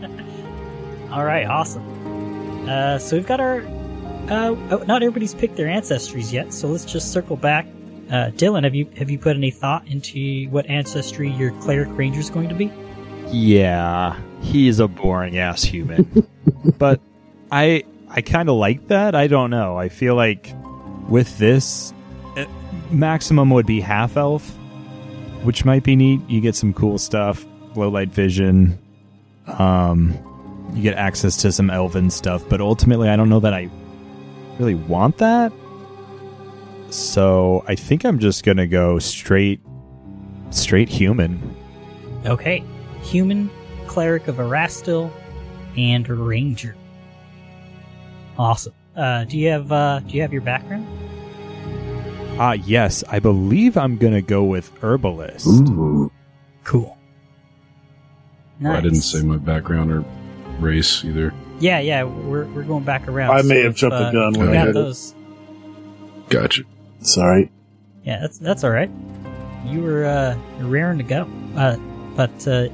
All right. Awesome. Uh, so we've got our. Uh, oh, not everybody's picked their ancestries yet, so let's just circle back. Uh, Dylan, have you have you put any thought into what ancestry your cleric ranger is going to be? Yeah, he's a boring ass human. but I I kind of like that. I don't know. I feel like with this eh, maximum would be half elf, which might be neat. You get some cool stuff, low light vision. Um you get access to some elven stuff, but ultimately I don't know that I really want that. So, I think I'm just going to go straight straight human. Okay. Human, cleric of Erastil, and ranger. Awesome. Uh, do you have uh, do you have your background? Ah, yes, I believe I'm gonna go with herbalist. Ooh. Cool. Well, I didn't say my background or race either. Yeah, yeah, we're we're going back around. I may So have if, jumped the uh, gun when I got did it. those. Gotcha. Sorry. Yeah, that's that's all right. you were uh, raring to go. Uh, but uh,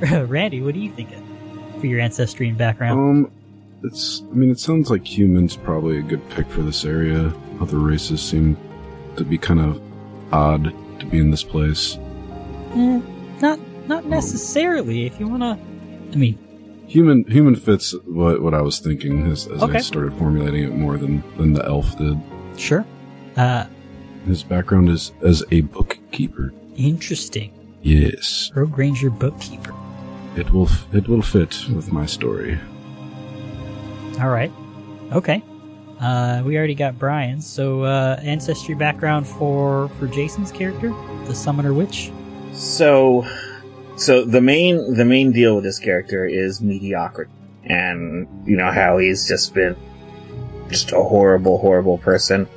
Randy, what do you think for your ancestry and background? Um, it's. I mean, it sounds like humans probably a good pick for this area. Other races seem to be kind of odd to be in this place. Eh, not not necessarily. If you want to, I mean, human human fits what what I was thinking as, as okay. I started formulating it more than than the elf did. Sure. Uh, His background is as a bookkeeper. Interesting. Yes. Rogue Ranger bookkeeper. It will it will fit with my story. All right. Okay. Uh, we already got Brian. So uh, ancestry background for for Jason's character, the Summoner Witch. So, so the main the main deal with this character is mediocrity, and you know how he's just been just a horrible, horrible person.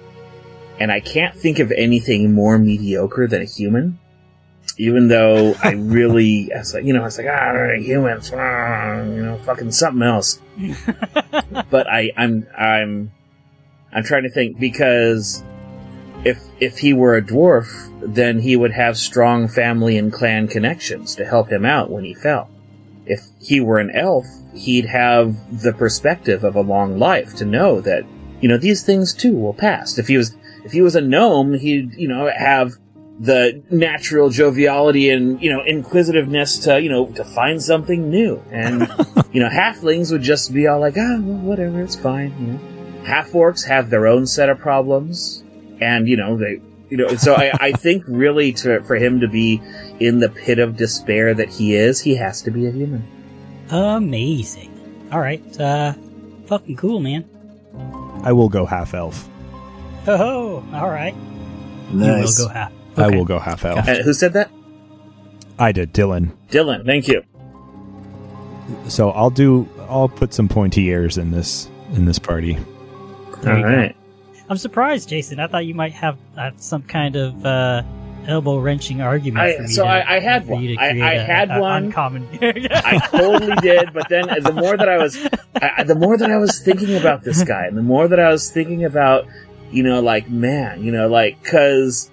And I can't think of anything more mediocre than a human. Even though I really, I was like, you know, I was like, ah, humans, ah, you know, fucking something else. but I, I'm, I'm, I'm trying to think because if if he were a dwarf, then he would have strong family and clan connections to help him out when he fell. If he were an elf, he'd have the perspective of a long life to know that you know these things too will pass. If he was if he was a gnome, he'd you know have the natural joviality and you know inquisitiveness to you know to find something new and you know halflings would just be all like ah well, whatever it's fine you know half orcs have their own set of problems and you know they you know so I, I think really to for him to be in the pit of despair that he is he has to be a human. Amazing. All right uh fucking cool man. I will go half elf. Oh all right. Nice. you will go half. Okay. i will go half elf. Uh, who said that? I did dylan. Dylan thank you. So i'll do i'll put some pointy ears in this in this party. All right I'm surprised, Jason. I thought you might have uh, some kind of uh, elbow wrenching argument. I, so to, I, I, had one. I, I a, had a, one. Uncommon. I totally did. But then the more that I was, I, the more that I was thinking about this guy, and the more that I was thinking about, you know, like man, you know, like because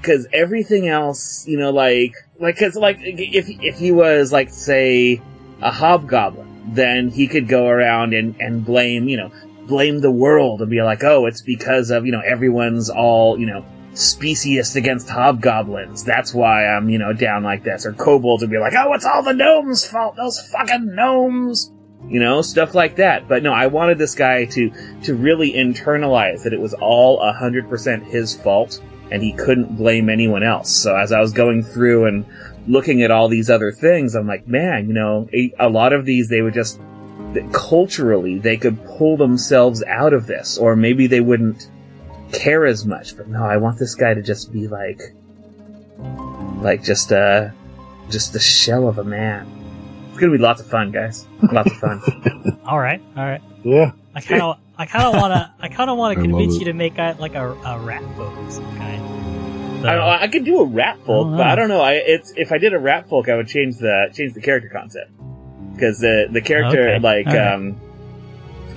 because everything else, you know, like like because like if if he was like say a hobgoblin, then he could go around and and blame you know blame the world and be like, oh, it's because of, you know, everyone's all, you know, speciest against hobgoblins. That's why I'm, you know, down like this. Or kobolds would be like, oh, it's all the gnomes' fault. Those fucking gnomes. You know, stuff like that. But no, I wanted this guy to, to really internalize that it was all 100% his fault and he couldn't blame anyone else. So as I was going through and looking at all these other things, I'm like, man, you know, a, a lot of these they would just culturally they could pull themselves out of this, or maybe they wouldn't care as much. But no, I want this guy to just be like, like just a, just the shell of a man. It's gonna be lots of fun, guys. Lots of fun. all right, all right. Yeah. I kind of, I kind of want to, I kind of want to convince you to make a, like a, a rat folk of some kind. So, I, I could do a rat folk, I but I don't know. I it's if I did a rat folk, I would change the change the character concept because the the character okay. like right. um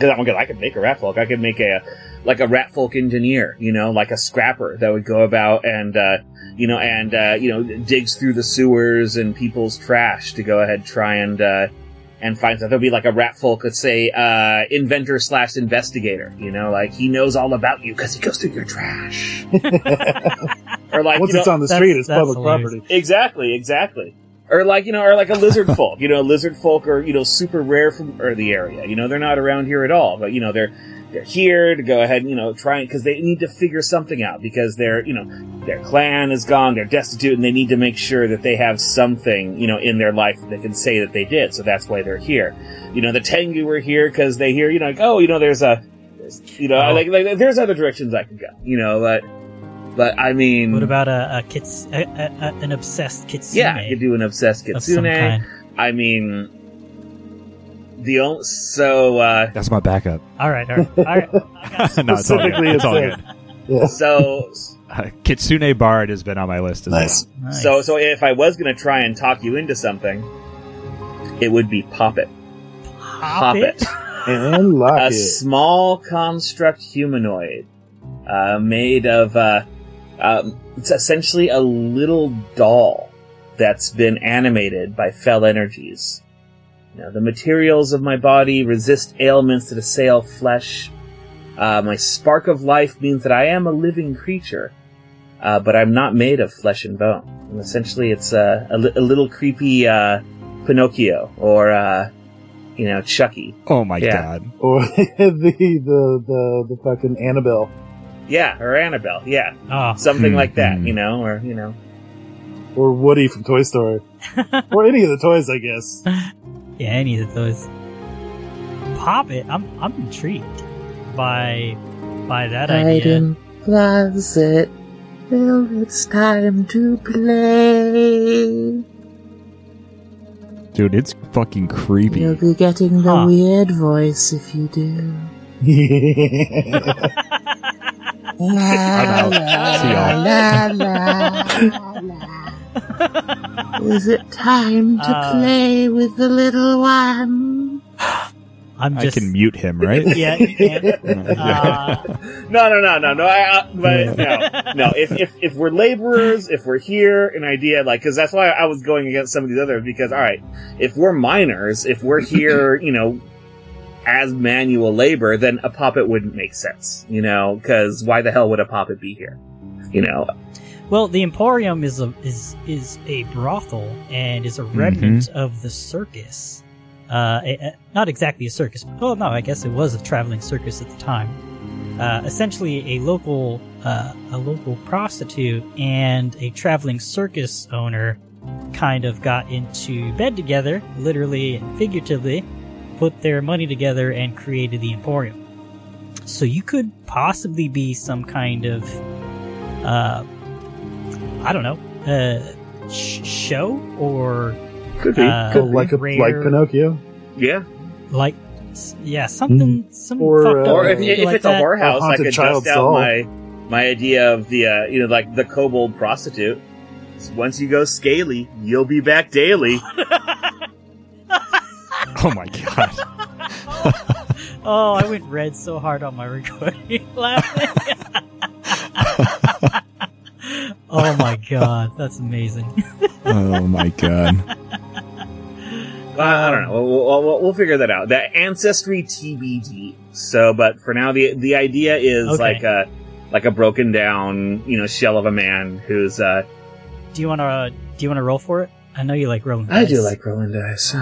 because I'm good. I could make a rat folk. I could make a like a rat folk engineer, you know, like a scrapper that would go about and uh, you know and uh, you know digs through the sewers and people's trash to go ahead try and uh, and find stuff. There'll be like a rat folk, let's say uh, inventor slash investigator. You know, like he knows all about you because he goes through your trash. or like once you know, it's on the street, it's public hilarious. property. Exactly, exactly or like you know, or like a lizard folk. You know, lizard folk are you know super rare from or the area. You know, they're not around here at all, but you know they're they're here to go ahead and you know try because they need to figure something out because their you know their clan is gone, they're destitute, and they need to make sure that they have something you know in their life that they can say that they did. So that's why they're here. You know, the Tengu are here because they hear you know like oh you know there's a you know oh. like, like there's other directions I can go. You know, but but I mean, what about a, a, kits, a, a an obsessed kitsune? Yeah, you do an obsessed kitsune. I mean, the only so uh, that's my backup. All right, all right, all right. no, it's all good. It's all good. Yeah. So, uh, Kitsune Bard has been on my list as nice. well. Nice. So, so if I was going to try and talk you into something, it would be Poppet. Poppet. and lock a it. small construct humanoid uh, made of uh, Um, it's essentially a little doll that's been animated by fell energies. You know, the materials of my body resist ailments that assail flesh. Uh, my spark of life means that I am a living creature, uh, but I'm not made of flesh and bone. And essentially, it's uh, a, li- a little creepy uh, Pinocchio or uh, you know Chucky. Oh my Yeah. god. Or the, the, the, the fucking Annabelle. Yeah, or Annabelle. Yeah, Oh, something like that. hmm. You know, or you know. Or Woody from Toy Story. or any of the toys, I guess. yeah, any of those. Pop it. I'm I'm intrigued by by that idea. Hiding closet. Well, it's time to play. Dude, it's fucking creepy. You'll be getting the Huh. weird voice if you do. La, I'm out. See y'all. la, la, la. Is it time to Uh. play with the little one? I'm I can mute him, right? yeah. you can. Uh, No, no, no, no, no. I, uh, but no, no. If, if if we're laborers, if we're here, an idea like because that's why I was going against some of these others because all right, if we're miners, if we're here, you know, as manual labor, then a puppet wouldn't make sense, you know, because why the hell would a puppet be here, you know? well, the Emporium is a is is a brothel and is a remnant of the circus. Uh, a- a- not exactly a circus. But, Well, no, I guess it was a traveling circus at the time. Uh, essentially, a local uh, a local prostitute and a traveling circus owner kind of got into bed together, literally and figuratively, put their money together and created the Emporium. So you could possibly be some kind of, uh, I don't know, uh, sh- show or Could be, Uh, could be. like a, Rare- like Pinocchio. yeah. like, yeah, something, some Or, uh, Or if, if like it's a that. whorehouse, I could child's dust out my my idea of the uh, you know like the kobold prostitute. Once you go scaly, you'll be back daily. Oh my god. Oh, I went red so hard on my recording laughing. oh my god, that's amazing. oh my god. Uh, I don't know. We'll, we'll, we'll, we'll figure that out. That ancestry TBD. So, but for now, the the idea is Okay. like a like a broken down, you know, shell of a man who's. uh Do you want to? Do you want to roll for it? I know you like rolling. I do like rolling dice.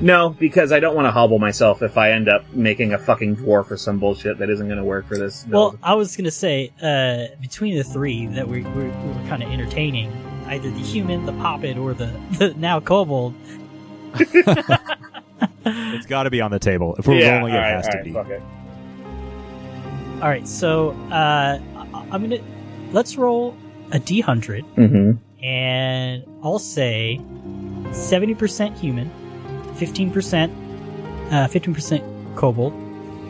No, because I don't want to hobble myself if I end up making a fucking dwarf or some bullshit that isn't going to work for this. Well. I was gonna say uh, between the three that we, we, we were kind of entertaining, either the human, the poppet, or the, the now kobold. It's got to be on the table. If we're yeah, rolling, it alright, has to alright, be. Fuck it. All right, so uh, I- I'm gonna let's roll a d hundred, Mm-hmm. and I'll say seventy percent human, fifteen percent, uh, fifteen percent kobold,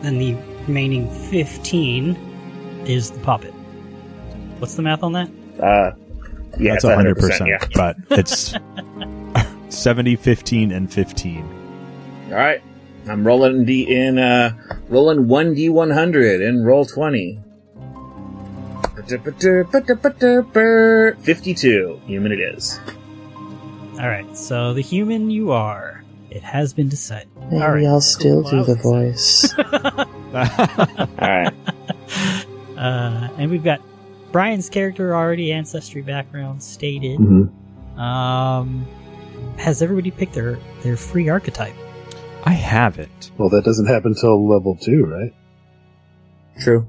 then the remaining fifteen is the puppet. What's the math on that? Uh, yeah, That's it's 100%, 100%. Yeah. but it's 70, 15, and 15. All right. I'm rolling D in uh rolling one D one hundred and roll twenty. Fifty-two. Human it is. All right, so the human you are. It has been decided. Maybe All right, I'll still cool. do Well, the voice. All right. Uh, and we've got Brian's character already ancestry background stated. Mhm. Um, has everybody picked their their free archetype? I haven't. Well, that doesn't happen till level two, right? True.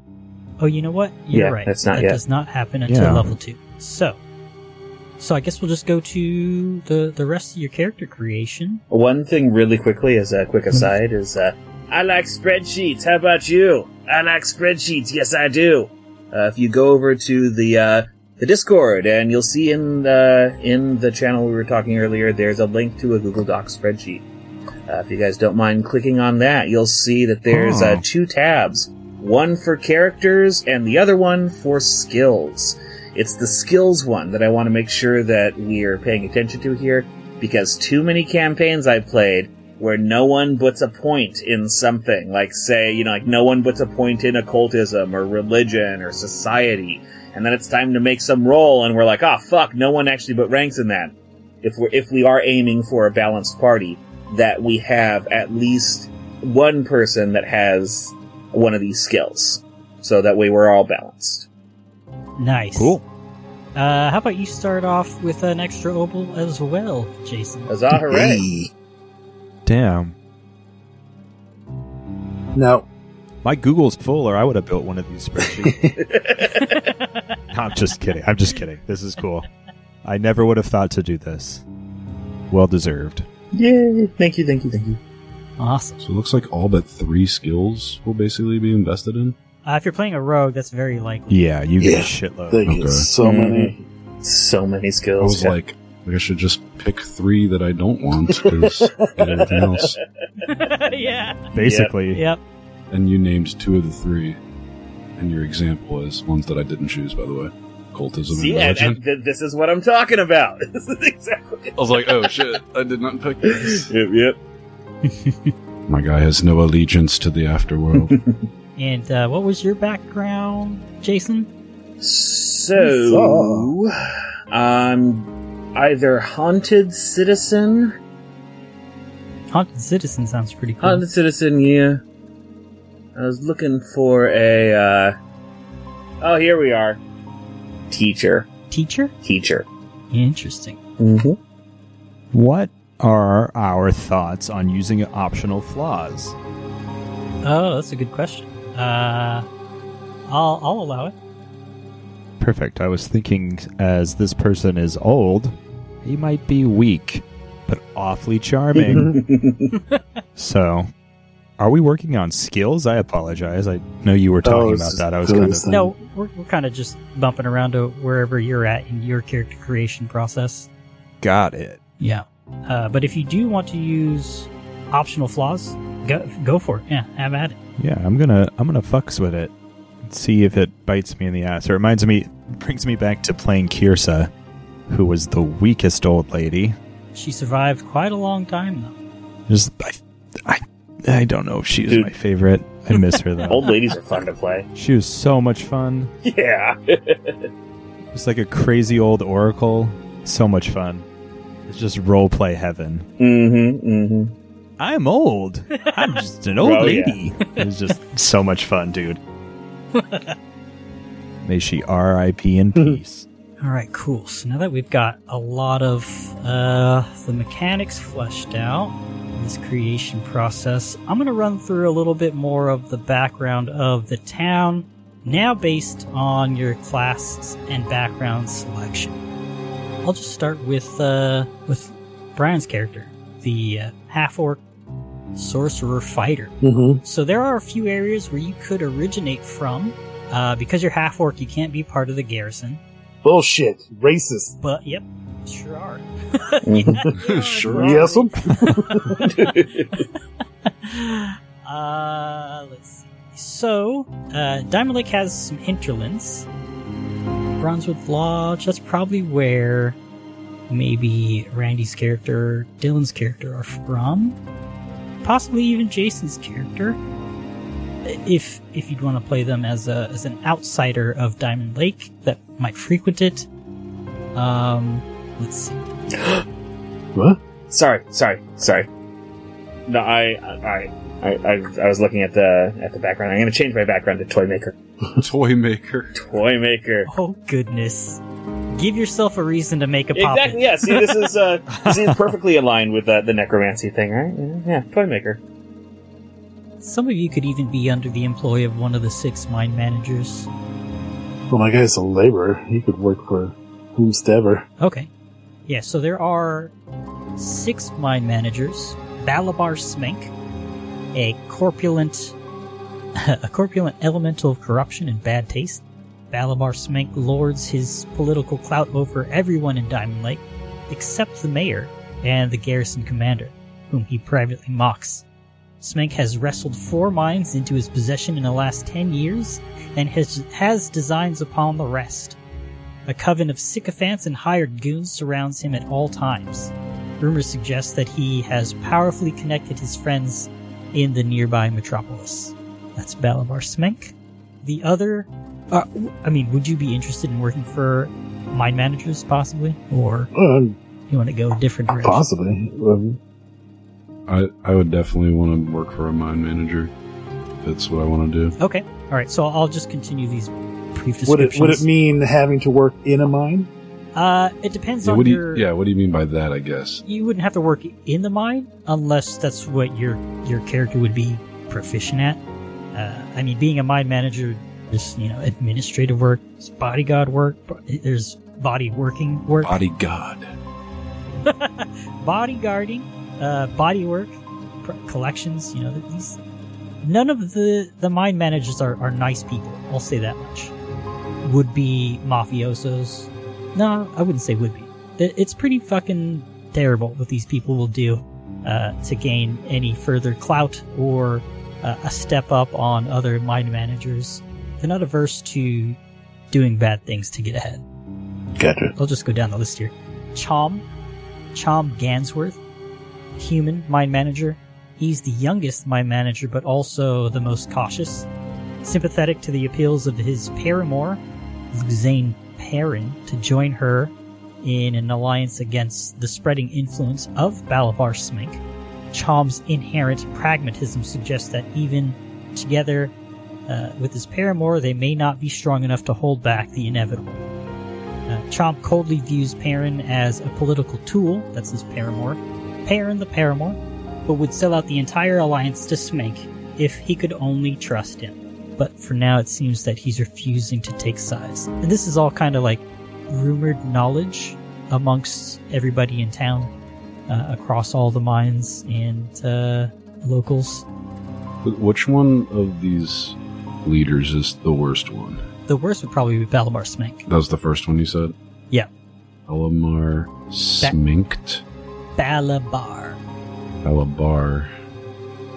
Oh, you know what? You're Yeah, right. that's not that yet. does not happen until Yeah. level two. So, so I guess we'll just go to the the rest of your character creation. One thing really quickly as a quick aside is uh I like spreadsheets. How about you? I like spreadsheets. Yes, I do. Uh, if you go over to the uh, the Discord and you'll see in the in the channel we were talking earlier, there's a link to a Google Docs spreadsheet. Uh, if you guys don't mind clicking on that, you'll see that there's uh, Oh. two tabs, one for characters and the other one for skills. It's the skills one that I want to make sure that we are paying attention to here because too many campaigns I've played where no one puts a point in something, like say, you know, like no one puts a point in occultism or religion or society, and then it's time to make some roll, and we're like, ah, fuck, no one actually put ranks in that. If we're if we are aiming for a balanced party, that we have at least one person that has one of these skills, so that way we're all balanced. Nice. Cool. Uh, how about you start off with an extra obol as well, Jason? Huzzah, hooray! Hey. Damn. No. My Google's full, or I would have built one of these spreadsheets. I'm just kidding. I'm just kidding. This is cool. I never would have thought to do this. Well deserved. Yay! Thank you, thank you, thank you. Awesome. So it looks like all but three skills will basically be invested in. Uh, if you're playing a rogue, that's very likely. Yeah, you Yeah. get a shitload. they Okay. get so many. So many skills. I skills. was like, like, I should just pick three that I don't want because everything else. yeah. Basically, Yep. And you named two of the three, and your example is ones that I didn't choose, by the way. Cultism See, and and, religion. and th- this is what I'm talking about. this is exactly. I was like, oh shit, I did not pick this. Yep, yep. My guy has no allegiance to the afterworld. And uh, what was your background, Jason? So, I'm either haunted citizen, Haunted Citizen sounds pretty cool. haunted citizen, yeah. I was looking for a. uh... Oh, here we are. Teacher, Teacher? teacher. Interesting. Mm-hmm. what are our thoughts on using optional flaws? Oh, that's a good question. Uh, I'll I'll allow it. Perfect. I was thinking, as this person is old, he might be weak, but awfully charming. so, are we working on skills? I apologize. I know you were talking Oh, about that. I was kind of. No, we're we're kind of just bumping around to wherever you're at in your character creation process. Got it. Yeah. Uh, but if you do want to use optional flaws, go go for it. Yeah, have at it. Yeah, I'm gonna I'm gonna fucks with it. See if it bites me in the ass. It reminds me, brings me back to playing Kirsa, who was the weakest old lady. She survived quite a long time though. Just I, I, I don't know if she was Dude. my favorite. I miss her though. Old ladies are fun to play. She was so much fun. Yeah. It's like a crazy old oracle. So much fun. It's just role play heaven. mm-hmm. Mm-hmm. I'm old. I'm just an old Oh, yeah. lady. It was just so much fun, dude. May she R.I.P. in peace. All right, cool. So now that we've got a lot of uh, the mechanics fleshed out, this creation process, I'm going to run through a little bit more of the background of the town, now based on your class and background selection. I'll just start with uh, with Brian's character, the uh, half orc sorcerer fighter. Mm-hmm. So there are a few areas where you could originate from. Uh, because you're half orc, you can't be part of the garrison. Bullshit. Racist. But yep, sure are. Mhm. Sure. Yes, uh, let's see. So, uh, Diamond Lake has some hinterlands. Bronzewood Lodge, that's probably where maybe Randy's character, Dylan's character are from. Possibly even Jason's character. If if you'd want to play them as a as an outsider of Diamond Lake that might frequent it. Um, let's see. what? Sorry, sorry, sorry. No, I, I, I, I, I was looking at the at the background. I'm going to change my background to toy maker. Toy maker. Toy maker. Oh goodness. Give yourself a reason to make a pop. Exactly. Yeah. See, this is uh, this is perfectly aligned with uh, the necromancy thing, right? Yeah, yeah, toy maker. Some of you could even be under the employ of one of the six mine managers. Well, my guy's a laborer. He could work for whomstever. Okay. Yeah, so there are six mine managers. Balabar Smenk, a corpulent a corpulent elemental of corruption and bad taste. Balabar Smenk lords his political clout over everyone in Diamond Lake, except the mayor and the garrison commander, whom he privately mocks. Smenk has wrestled four mines into his possession in the last ten years, and has, has designs upon the rest. A coven of sycophants and hired goons surrounds him at all times. Rumors suggest that he has powerfully connected his friends in the nearby metropolis. That's Balabar Smenk. The other Uh, I mean, would you be interested in working for mine managers, possibly, or Uh, you want to go a different direction? possibly. Um, I I would definitely want to work for a mine manager. That's what I want to do. Okay, all right. So I'll just continue these brief would descriptions. it would it mean having to work in a mine? Uh, it depends Yeah, on what do your. yeah, what do you mean by that? I guess. you wouldn't have to work in the mine unless that's what your your character would be proficient at. Uh, I mean, being a mine manager, there's you know administrative work, there's bodyguard work, there's body working work, Body God. bodyguarding, uh, body work, pr- collections. You know these. None of the the mine managers are are nice people. I'll say that much. Would be mafiosos. No, I wouldn't say would be. It's pretty fucking terrible what these people will do uh, to gain any further clout or uh, a step up on other mine managers. They're not averse to doing bad things to get ahead. Gotcha. I'll just go down the list here. Chom, Chom Gansworth, human mine manager. He's the youngest mine manager, but also the most cautious. Sympathetic to the appeals of his paramour, Luzane Perrin, to join her in an alliance against the spreading influence of Balabar Smenk. Chom's inherent pragmatism suggests that even together uh, with his paramour, they may not be strong enough to hold back the inevitable. Uh, Chom coldly views Perrin as a political tool, that's his paramour, Perrin the paramour, but would sell out the entire alliance to Smenk if he could only trust him. But for now, it seems that he's refusing to take sides. And this is all kind of like rumored knowledge amongst everybody in town, uh, across all the mines and uh, locals. Which one of these leaders is the worst one? The worst would probably be Balabar Smenk. That was the first one you said. Yeah. Elamar Sminkt. Balabar. Balabar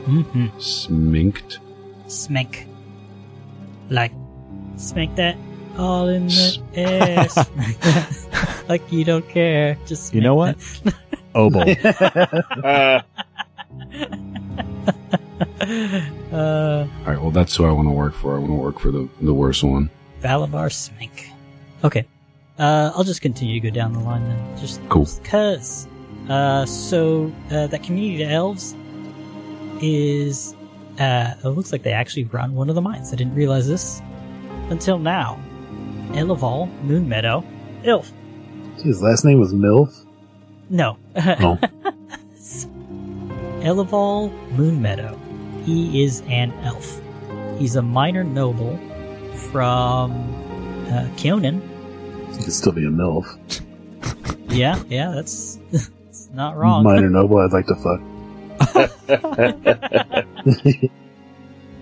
Mm-hmm. Sminkt. Smink. Like, smack that all in S- the ass. like you don't care. Just You know what? Obel. Uh, that. Uh, All right. Well, that's who I want to work for. I want to work for the the worst one. Valabar Smink. Okay. Uh, I'll just continue to go down the line then. Just Cool. Cause, uh, so, uh, that community of elves is, uh, it looks like they actually run one of the mines. I didn't realize this until now. Elaval, Moon Meadow, Ilf. His last name was Milf. No. Oh. Moon Moonmeadow. He is an elf. He's a minor noble from uh, Kionin. He could still be a Milf. Yeah, yeah, that's, that's not wrong. Minor noble, I'd like to fuck.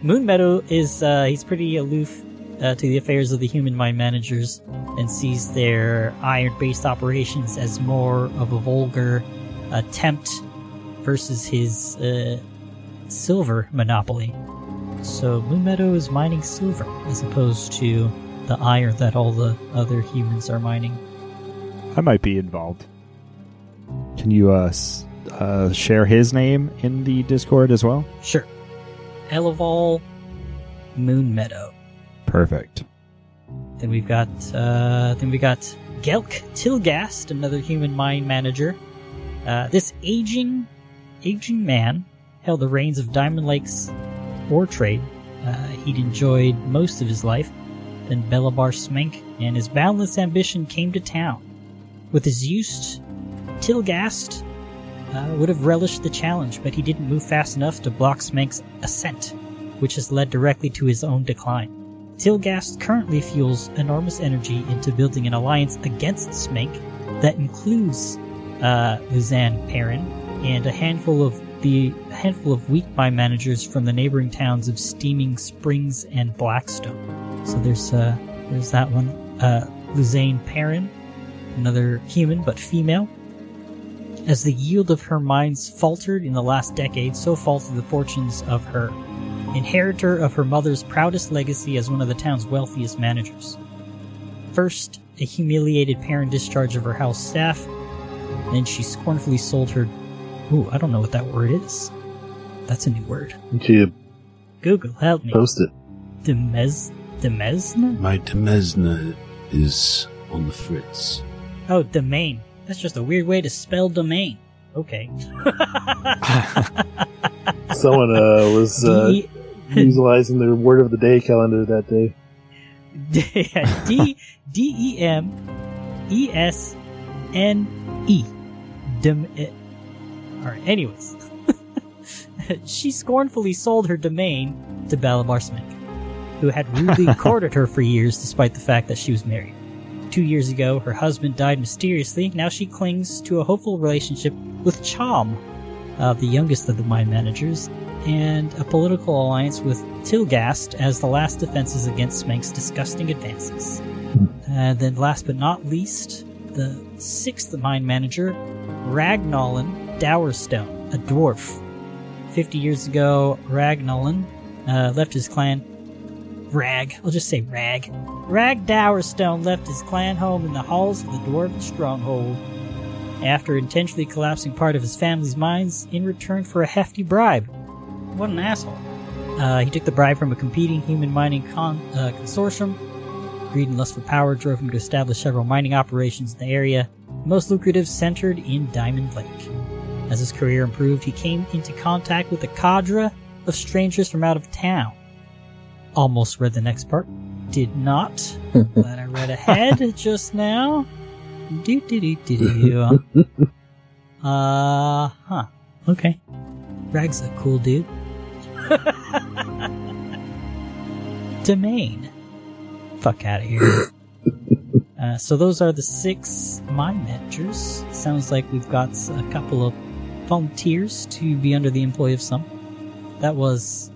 Moonmeadow is uh, he's pretty aloof uh, to the affairs of the human mind managers and sees their iron-based operations as more of a vulgar attempt versus his uh, silver monopoly. So Moonmeadow is mining silver as opposed to the iron that all the other humans are mining. I might be involved. Can you uh, uh, share his name in the Discord as well? Sure. Elaval Moonmeadow. Perfect. Then we've got uh, then we got Gelk Tilgast, another human mine manager. Uh, this aging aging man held the reins of Diamond Lake's ore trade. Uh, he'd enjoyed most of his life. Then Balabar Smenk and his boundless ambition came to town. With his youth, Tilgast uh, would have relished the challenge, but he didn't move fast enough to block Smenk's ascent, which has led directly to his own decline. Tilgast currently fuels enormous energy into building an alliance against Smenk that includes uh, Luzanne Perrin and a handful of the handful of weak mine managers from the neighboring towns of Steaming Springs and Blackstone. So there's uh, there's that one. Uh, Luzanne Perrin, another human but female. As the yield of her mines faltered in the last decade, so faltered the fortunes of her inheritor of her mother's proudest legacy as one of the town's wealthiest managers. First, a humiliated parent discharge of her house staff, then she scornfully sold her. Ooh, I don't know what that word is. That's a new word. You Google, help me. post it? Demez, Demesne? My Demesna is on the fritz. Oh, domain. That's just a weird way to spell domain. Okay. Someone uh, was uh, D utilizing their word of the day calendar that day. D D E M E S N E. Dem. Eh. All right. Anyways, she scornfully sold her domain to Balabar Smenk, who had rudely courted her for years, despite the fact that she was married. Two years ago, her husband died mysteriously. Now she clings to a hopeful relationship with Chom, uh, the youngest of the mine managers, and a political alliance with Tilgast as the last defenses against Smenk's disgusting advances. And then, last but not least, the sixth mine manager, Ragnallen Dowerstone, a dwarf. Fifty years ago, Ragnallen uh, left his clan. Rag, I'll just say Rag. Rag Dowerstone left his clan home in the halls of the dwarven stronghold after intentionally collapsing part of his family's mines in return for a hefty bribe. What an asshole. Uh, he took the bribe from a competing human mining con- uh, consortium. Greed and lust for power drove him to establish several mining operations in the area, most lucrative centered in Diamond Lake. As his career improved, he came into contact with a cadre of strangers from out of town. Almost read the next part. Did not. Glad I read ahead just now. Do do do do do. Uh huh. Okay. Rag's a cool dude. Domain. Fuck out of here. uh, so those are the six mine managers. Sounds like we've got a couple of volunteers to be under the employ of some. That was.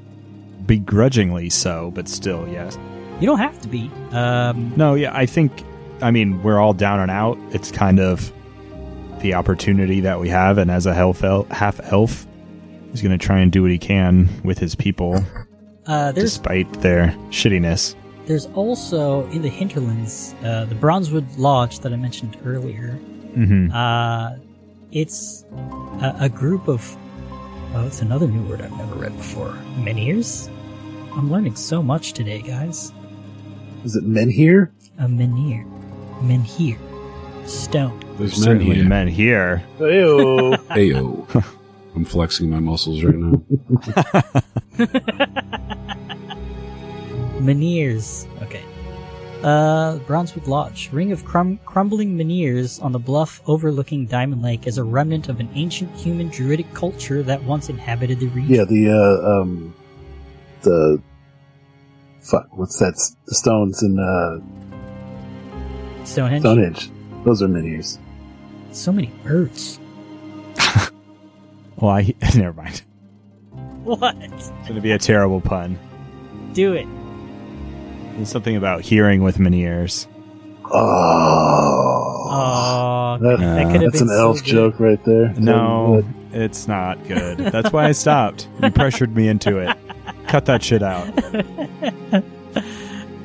Begrudgingly so, but still, yes. You don't have to be. Um, No, yeah, I think, I mean, we're all down and out. It's kind of the opportunity that we have, and as a half elf, half elf he's going to try and do what he can with his people, uh, despite their shittiness. there's also in the hinterlands uh, the Bronzewood Lodge that I mentioned earlier. hmm Uh, it's a, a group of. Oh, it's another new word I've never read before. Menhirs? I'm learning so much today, guys. Is it men here? A menhir. Menhir. Stone. There's men Certainly here. men here. Ew. Ayo. I'm flexing my muscles right now. Menhirs. Okay. Uh, Bronzewood Lodge. Ring of crum- crumbling menhirs on the bluff overlooking Diamond Lake is a remnant of an ancient human druidic culture that once inhabited the region. yeah, the uh, um, the fuck. What's that? s- The stones in uh, Stonehenge. Stonehenge. Those are miniers. So many birds. Well, I never mind. What? It's going to be a terrible pun. Do it. There's something about hearing with many ears. Oh, Oh, That- that could have an so elf good. joke right there. No, it's not good. That's why I stopped. You pressured me into it. Cut that shit out.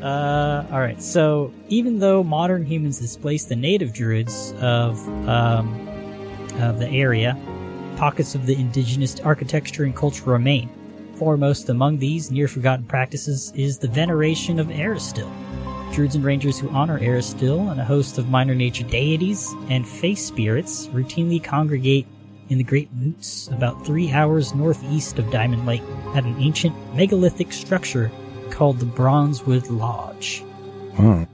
Uh, all right. So even though modern humans displaced the native druids of um, of the area, pockets of the indigenous architecture and culture remain. Foremost among these near forgotten practices is the veneration of Erastil. Druids and rangers who honor Erastil and a host of minor nature deities and face spirits routinely congregate in the Great Moots, about three hours northeast of Diamond Lake, at an ancient megalithic structure called the Bronzewood Lodge. Huh.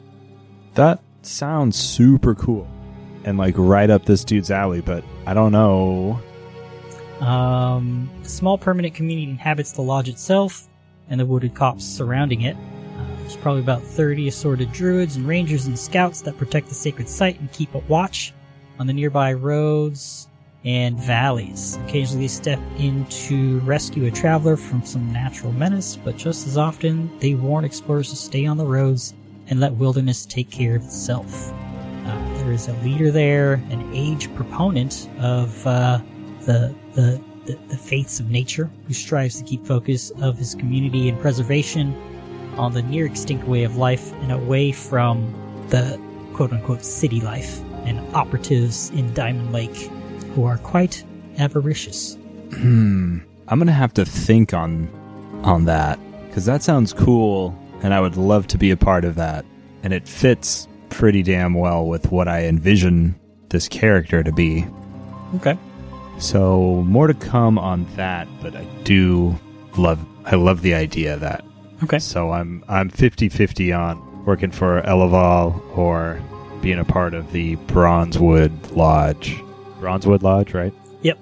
That sounds super cool. And like right up this dude's alley, but I don't know. Um, a small permanent community inhabits the lodge itself and the wooded copse surrounding it. Uh, there's probably about 30 assorted druids and rangers and scouts that protect the sacred site and keep a watch on the nearby roads and valleys. Occasionally they step in to rescue a traveler from some natural menace, but just as often they warn explorers to stay on the roads and let wilderness take care of itself. Uh, there is a leader there, an age proponent of uh, the, the the the faiths of nature, who strives to keep focus of his community and preservation on the near extinct way of life and away from the quote unquote city life and operatives in Diamond Lake who are quite avaricious. Hmm. I'm gonna have to think on on that because that sounds cool and I would love to be a part of that. And it fits pretty damn well with what I envision this character to be. Okay. So more to come on that, but I do love I love the idea of that. Okay. So I'm I'm 50-50 on working for Eleval or being a part of the Bronzewood Lodge. Bronzewood Lodge, right? Yep.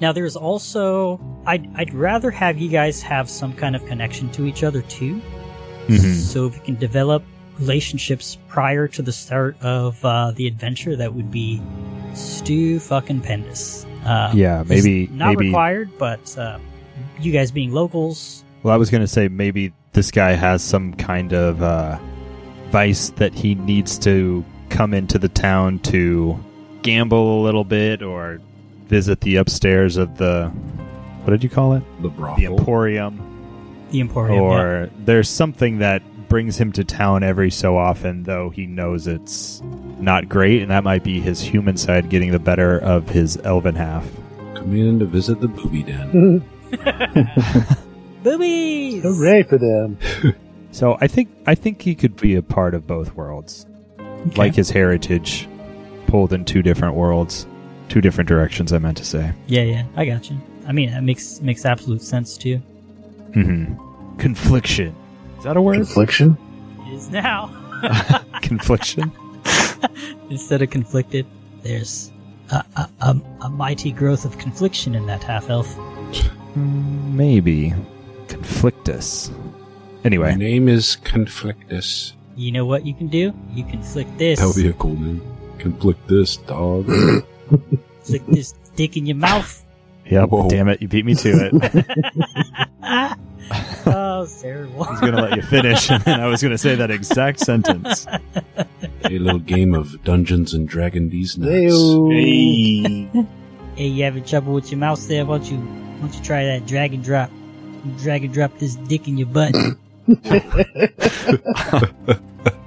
Now, there's also I'd I'd rather have you guys have some kind of connection to each other too, Mhm. so if we can develop relationships prior to the start of uh, the adventure, that would be Stu fucking Pendus. Uh, Yeah, maybe not maybe required, but uh, you guys being locals, Well, I was going to say maybe this guy has some kind of uh, vice that he needs to come into the town to gamble a little bit or visit the upstairs of the what did you call it? The brothel, The. Emporium. the Emporium. yeah. or there's something that brings him to town every so often, though he knows it's not great, and that might be his human side getting the better of his elven half. Coming in to visit the booby den. Boobies! Hooray for them. So I think I think he could be a part of both worlds. Okay. like his heritage pulled in two different worlds, two different directions. I meant to say. Yeah, yeah, I got you. I mean, that makes makes absolute sense too. hmm Confliction. Is that a word? Confliction? It is now. Confliction. Instead of conflicted, there's a, a, a, a mighty growth of confliction in that half elf. Maybe. Conflictus. My Anyway, name is Conflictus. You know what you can do? You can flick this. That would be a cool name. Conflict this, dog. flick this dick in your mouth. Yep. Whoa. Damn it, you beat me to it. oh, terrible. I was gonna let you finish, and then I was gonna say that exact sentence. a little game of Dungeons and Dragon these nuts. Heyo. Hey. Hey, you having trouble with your mouse there? Why don't you, why don't you try that drag and drop? Drag and drop this dick in your butt.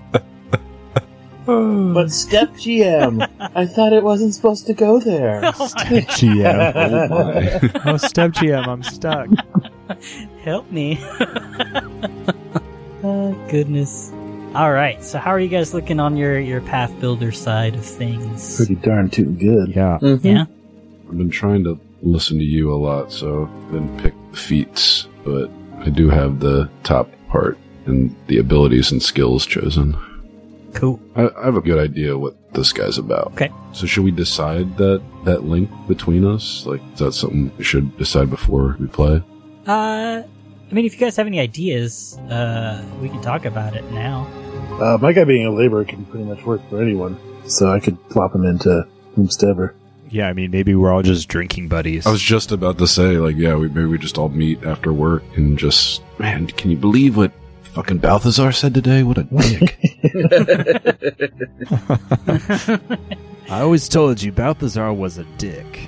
Hmm. But Step GM, I thought it wasn't supposed to go there. Step GM. Oh my. Oh, Step GM, I'm stuck. Help me. oh, goodness. All right. So, how are you guys looking on your your Pathbuilder side of things? Pretty darn tootin' good. Yeah. Mm-hmm. Yeah. I've been trying to listen to you a lot, so I didn't pick the feats, but I do have the top part and the abilities and skills chosen. Cool. I, I have a good idea what this guy's about. Okay. So should we decide that that link between us? Like, is that something we should decide before we play? Uh, I mean, if you guys have any ideas, uh, we can talk about it now. Uh, my guy being a laborer can pretty much work for anyone, so I could plop him into whomstever. Yeah, I mean, maybe we're all just drinking buddies. I was just about to say, like, yeah, we maybe we just all meet after work and just, man, can you believe what fucking Balthazar said today? What a dick! I always told you Balthazar was a dick.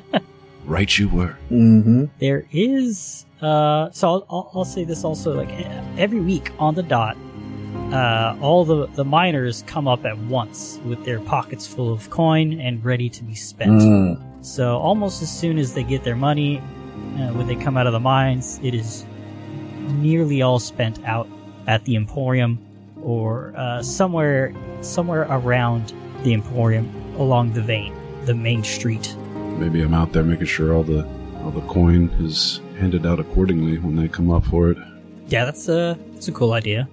right, you were. mm-hmm. There is, uh, so I'll, I'll, I'll say this also, like, every week on the dot, uh, all the, the miners come up at once with their pockets full of coin and ready to be spent. Mm. So almost as soon as they get their money, uh, when they come out of the mines, it is nearly all spent out at the Emporium or uh, somewhere somewhere around the Emporium along the vein, the main street. Maybe I'm out there making sure all the all the coin is handed out accordingly when they come up for it. Yeah, that's a that's a cool idea.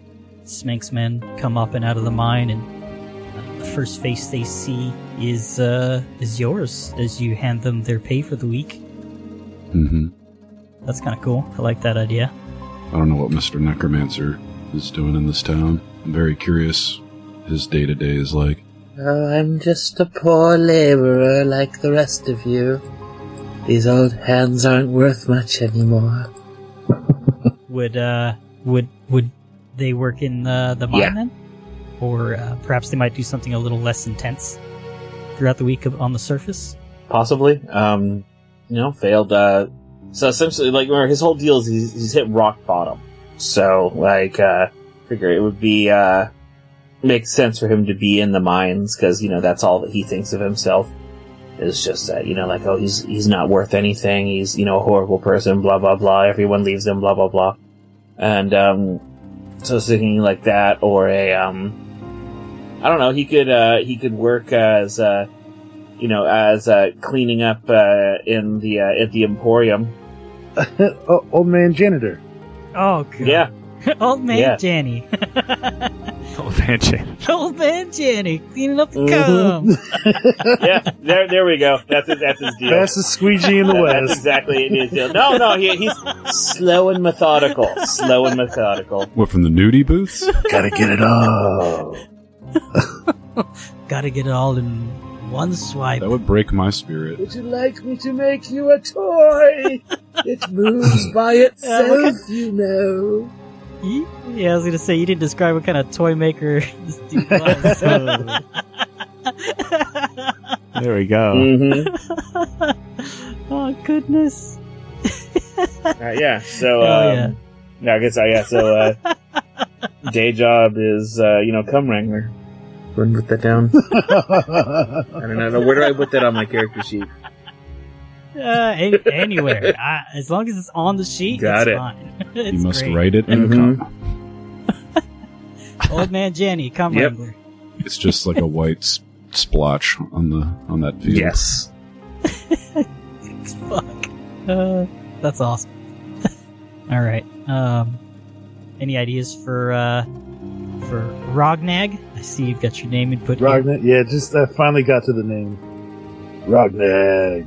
Smenk's men come up and out of the mine, and the first face they see is uh, is yours as you hand them their pay for the week. Mm-hmm. That's kind of cool. I like that idea. I don't know what Mister Necromancer is doing in this town. I'm very curious. His day to day is like. Oh, I'm just a poor laborer like the rest of you. These old hands aren't worth much anymore. Would uh would would they work in the the mine Yeah. then, or uh, perhaps they might do something a little less intense throughout the week of, on the surface? Possibly. Um, you know, failed. Uh, so essentially, like, where his whole deal is he's, he's hit rock bottom. So, like, uh, figure it would be, uh, makes sense for him to be in the mines because, you know, that's all that he thinks of himself. Is just that, you know, like, oh, he's, he's not worth anything. He's, you know, a horrible person, blah, blah, blah. Everyone leaves him, blah, blah, blah. And, um, So thinking like that, or a um, I don't know. He could uh, he could work as uh, you know as uh, cleaning up uh, in the uh, at the Emporium. oh, old man janitor. Oh, God. Yeah, Old man Yeah. Janny. Old man Jane. Old man Janny cleaning up the Mhm. cum. yeah. There, there we go. That's his, that's his deal. Fastest squeegee in the That's west. exactly his deal. No, no, he, he's slow and methodical. Slow and methodical. What from the nudie booths? Gotta get it all. Gotta get it all in one swipe. That would break my spirit. Would you like me to make you a toy? It moves by itself, you know. Yeah, I was gonna say you didn't describe what kind of toy maker this dude was. There we go. Mm-hmm. oh goodness. Uh, yeah. So, Oh, um, yeah. yeah. I guess, uh, yeah. So, uh, day job is, uh, you know, cum wrangler. Go ahead and put that down. I don't know. Where do I put that on my character sheet? Uh, any, anywhere. I, as long as it's on the sheet, Got it's it. fine. You must great. write it in Mhm. cum. Old man Jenny, come Yep. wrangler. It's just like a white s- splotch on the on that field. Yes. Fuck. Uh, that's awesome. All right. Um, any ideas for uh for Rognag? I see you've got your name input. Rognag, yeah, just I finally got to the name. Rognag.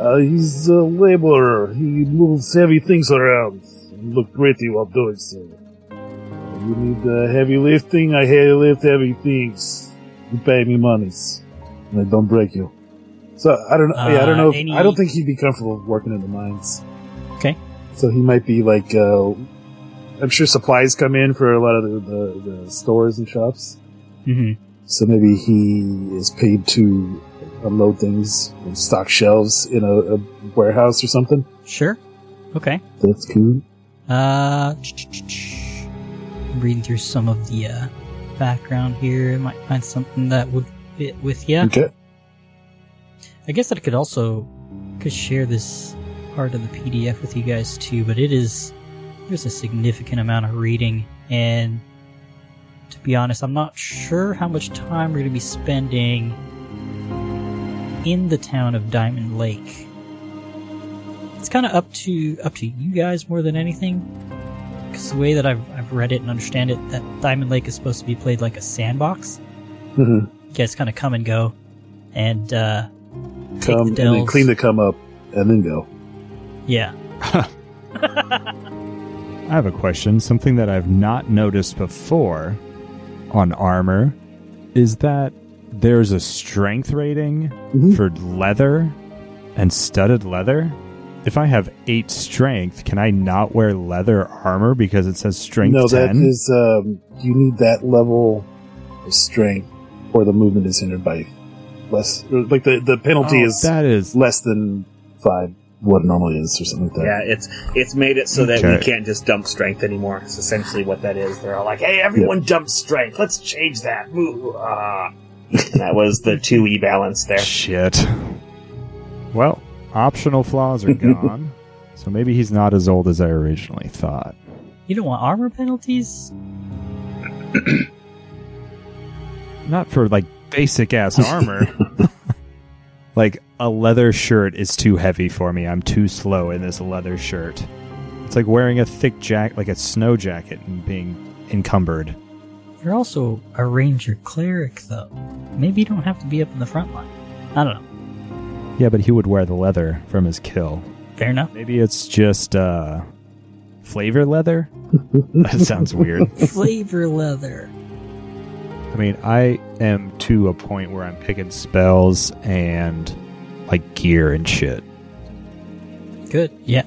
Uh, he's a laborer. He moves heavy things around. He looked gritty while doing so. You need uh, heavy lifting. I heavy lift heavy things. You pay me monies, and I don't break you. So I don't. know. yeah, I don't Uh, know. If, any- I don't think he'd be comfortable working in the mines. Okay. So he might be like. Uh, I'm sure supplies come in for a lot of the, the, the stores and shops. Mhm. So maybe he is paid to unload things and stock shelves in a, a warehouse or something. Sure. Okay. That's cool. Uh, reading through some of the uh, background here, I might find something that would fit with you. Okay. I guess that I could also could share this part of the PDF with you guys too, but it is there's a significant amount of reading, and to be honest, I'm not sure how much time we're going to be spending in the town of Diamond Lake. It's kind of up to up to you guys more than anything, because the way that I've I've read it and understand it, that Diamond Lake is supposed to be played like a sandbox. hmm You guys kind of come and go, and uh, take Come the and then clean the come up and then go. Yeah. I have a question. Something that I've not noticed before on armor is that there's a strength rating Mhm. for leather and studded leather. If I have eight strength, can I not wear leather armor because it says strength no, that 10? is um, you need that level of strength, or the movement is hindered by less. Like the the penalty Oh, is that is less than five, what it normally is, or something like that. Yeah, it's it's made it so that we can't just dump strength anymore. It's essentially what that is. They're all like, "Hey, everyone, dump strength. Let's change that." Ooh, ah. that was the two e balance there. shit. Well, optional flaws are gone. so maybe he's not as old as I originally thought. You don't want armor penalties? Not for like basic ass armor. like a leather shirt is too heavy for me. I'm too slow in this leather shirt. It's like wearing a thick jacket, like a snow jacket, and being encumbered. You're also a ranger cleric, though. Maybe you don't have to be up in the front line. I don't know. Yeah, but he would wear the leather from his kill. Fair enough. Maybe it's just uh, flavor leather. that sounds weird. Flavor leather. I mean, I am to a point where I'm picking spells and like gear and shit. Good. Yeah.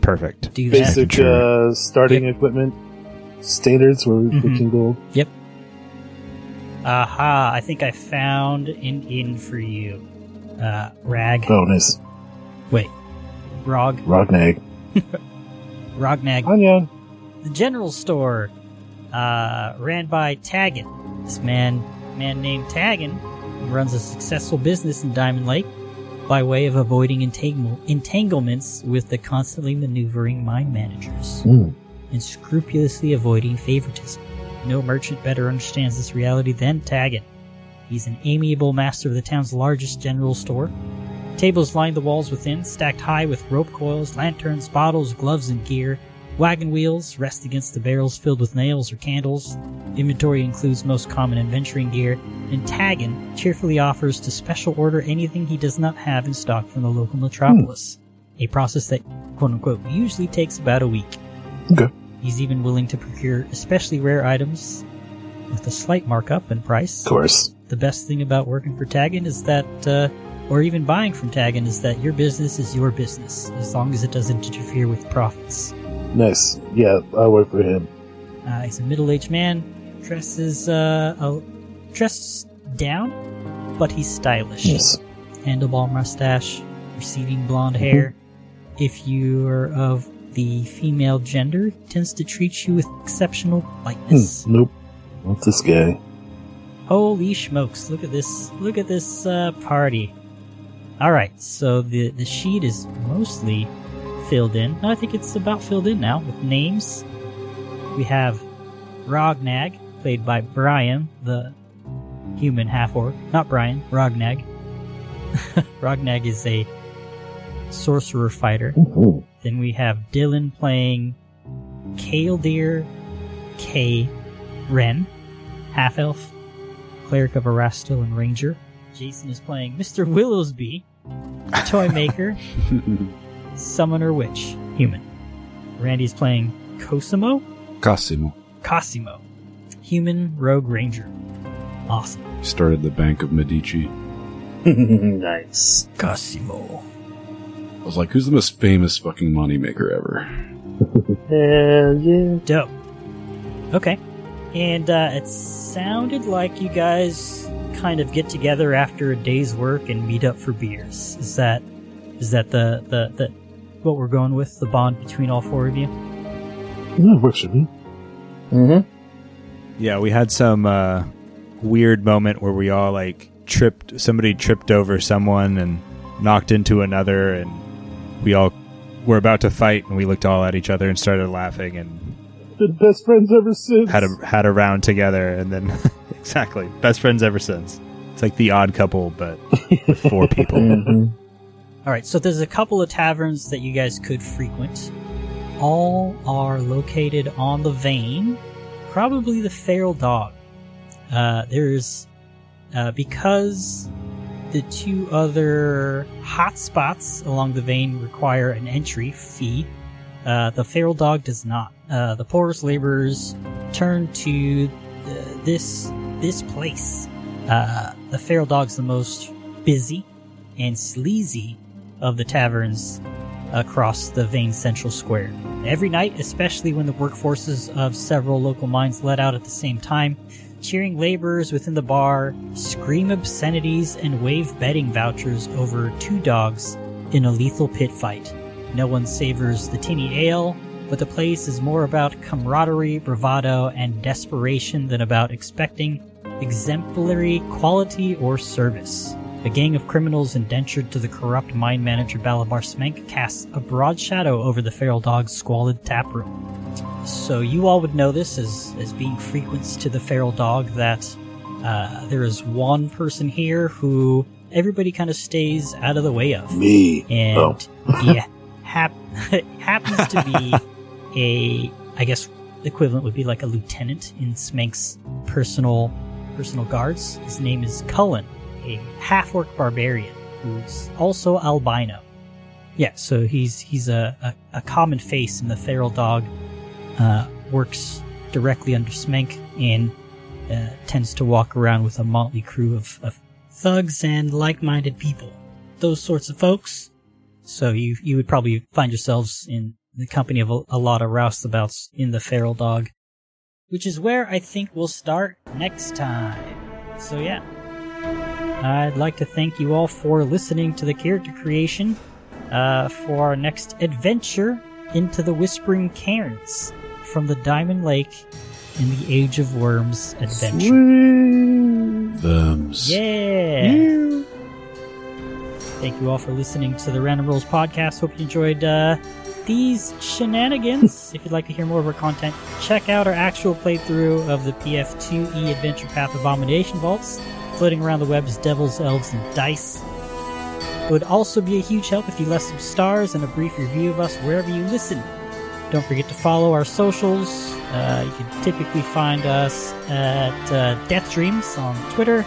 Perfect. Do that. Basic uh, starting equipment standards where we Mhm. can go. Yep. Aha! I think I found an inn for you. Uh, Rag. Oh, nice. Wait. Rog. Rognag. Rognag. Onion. the general store uh, ran by Taggin. This man, man named Taggin, runs a successful business in Diamond Lake by way of avoiding entangle- entanglements with the constantly maneuvering mine managers. Mm. and scrupulously avoiding favoritism. No merchant better understands this reality than Taggett. He's an amiable master of the town's largest general store. Tables line the walls within, stacked high with rope coils, lanterns, bottles, gloves, and gear. Wagon wheels rest against the barrels filled with nails or candles. Inventory includes most common adventuring gear, and Taggin cheerfully offers to special order anything he does not have in stock from the local metropolis. A process that, quote unquote, usually takes about a week. Okay. He's even willing to procure especially rare items with a slight markup in price. Of course. The best thing about working for Taggin is that, uh, or even buying from Taggin, is that your business is your business, as long as it doesn't interfere with profits. Nice. Yeah, I work for him. Uh, he's a middle-aged man, dresses uh, a, dresses down, but he's stylish. Yes. Handlebar mustache, receding blonde hair. If you're of the female gender, tends to treat you with exceptional politeness. Hmm, nope. Not this guy. Holy smokes! Look at this! Look at this uh, party. All right, so the the sheet is mostly filled in. No, I think it's about filled in now with names. We have Rognag, played by Brian, the human half orc. Not Brian, Rognag. Rognag is a sorcerer fighter. Then we have Dylan playing Kaeldir K. Ren, half elf, cleric of Erastil and ranger. Jason is playing Mr. Willowsby, toy maker, summoner witch, human. Randy's playing Cosimo, Cosimo Cosimo, human rogue ranger. Awesome. started the Bank of Medici. nice. Cosimo. I was like, who's the most famous fucking moneymaker ever? Hell yeah. Dope. Okay. And uh, it sounded like you guys kind of get together after a day's work and meet up for beers. Is that is that the the, the what we're going with? The bond between all four of you? Yeah, works for me. Mm-hmm. Yeah, we had some uh, weird moment where we all like tripped. Somebody tripped over someone and knocked into another, and we all were about to fight, and we looked all at each other and started laughing and Been best friends ever since. had a had a round together, and then exactly best friends ever since. It's like the odd couple, but with four people. Mm-hmm. All right. So there's a couple of taverns that you guys could frequent. All are located on the vein, probably the Feral Dog. Uh, there's uh, because the two other hotspots along the vein require an entry fee. Uh, the Feral Dog does not. Uh, the poorest laborers turn to uh, this this place. Uh, the Feral Dog's the most busy and sleazy of the taverns across the Vein Central Square. Every night, especially when the workforces of several local mines let out at the same time, cheering laborers within the bar scream obscenities and wave betting vouchers over two dogs in a lethal pit fight. No one savors the tinny ale, but the place is more about camaraderie, bravado, and desperation than about expecting exemplary quality or service. A gang of criminals indentured to the corrupt mine manager Balabar Smenk casts a broad shadow over the feral dog's squalid taproom. So you all would know this as, as being frequents to the feral dog that uh, there is one person here who everybody kind of stays out of the way of. Me. And Oh. yeah, hap- happens to be a, I guess, equivalent would be like a lieutenant in Smenk's personal personal guards. His name is Kullen, a half orc barbarian who's also albino. Yeah, so he's he's a, a, a common face in the feral dog. Uh, works directly under Smenk and uh, tends to walk around with a motley crew of, of thugs and like-minded people. Those sorts of folks. So you you would probably find yourselves in the company of a, a lot of roustabouts in the feral dog, which is where I think we'll start next time. So yeah, I'd like to thank you all for listening to the character creation uh, for our next adventure into the Whispering Cairns from the Diamond Lake in the Age of Worms adventure. Thumbs. Yeah. Thank you all for listening to the Random Roles podcast. Hope you enjoyed uh, these shenanigans, if you'd like to hear more of our content, check out our actual playthrough of the PF2E Adventure Path Abomination Vaults, floating around the web as devils, elves, and dice. It would also be a huge help if you left some stars and a brief review of us wherever you listen. Don't forget to follow our socials. Uh, you can typically find us at uh, Death Dreams on Twitter,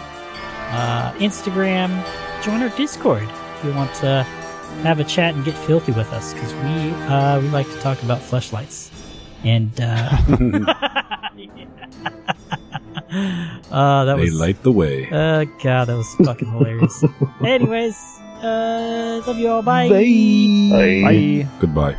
uh, Instagram. Join our Discord if you want to have a chat and get filthy with us because we uh, we like to talk about fleshlights and uh, uh that they was light the way. uh god that was fucking hilarious anyways uh love you all bye Bye. Bye. Goodbye.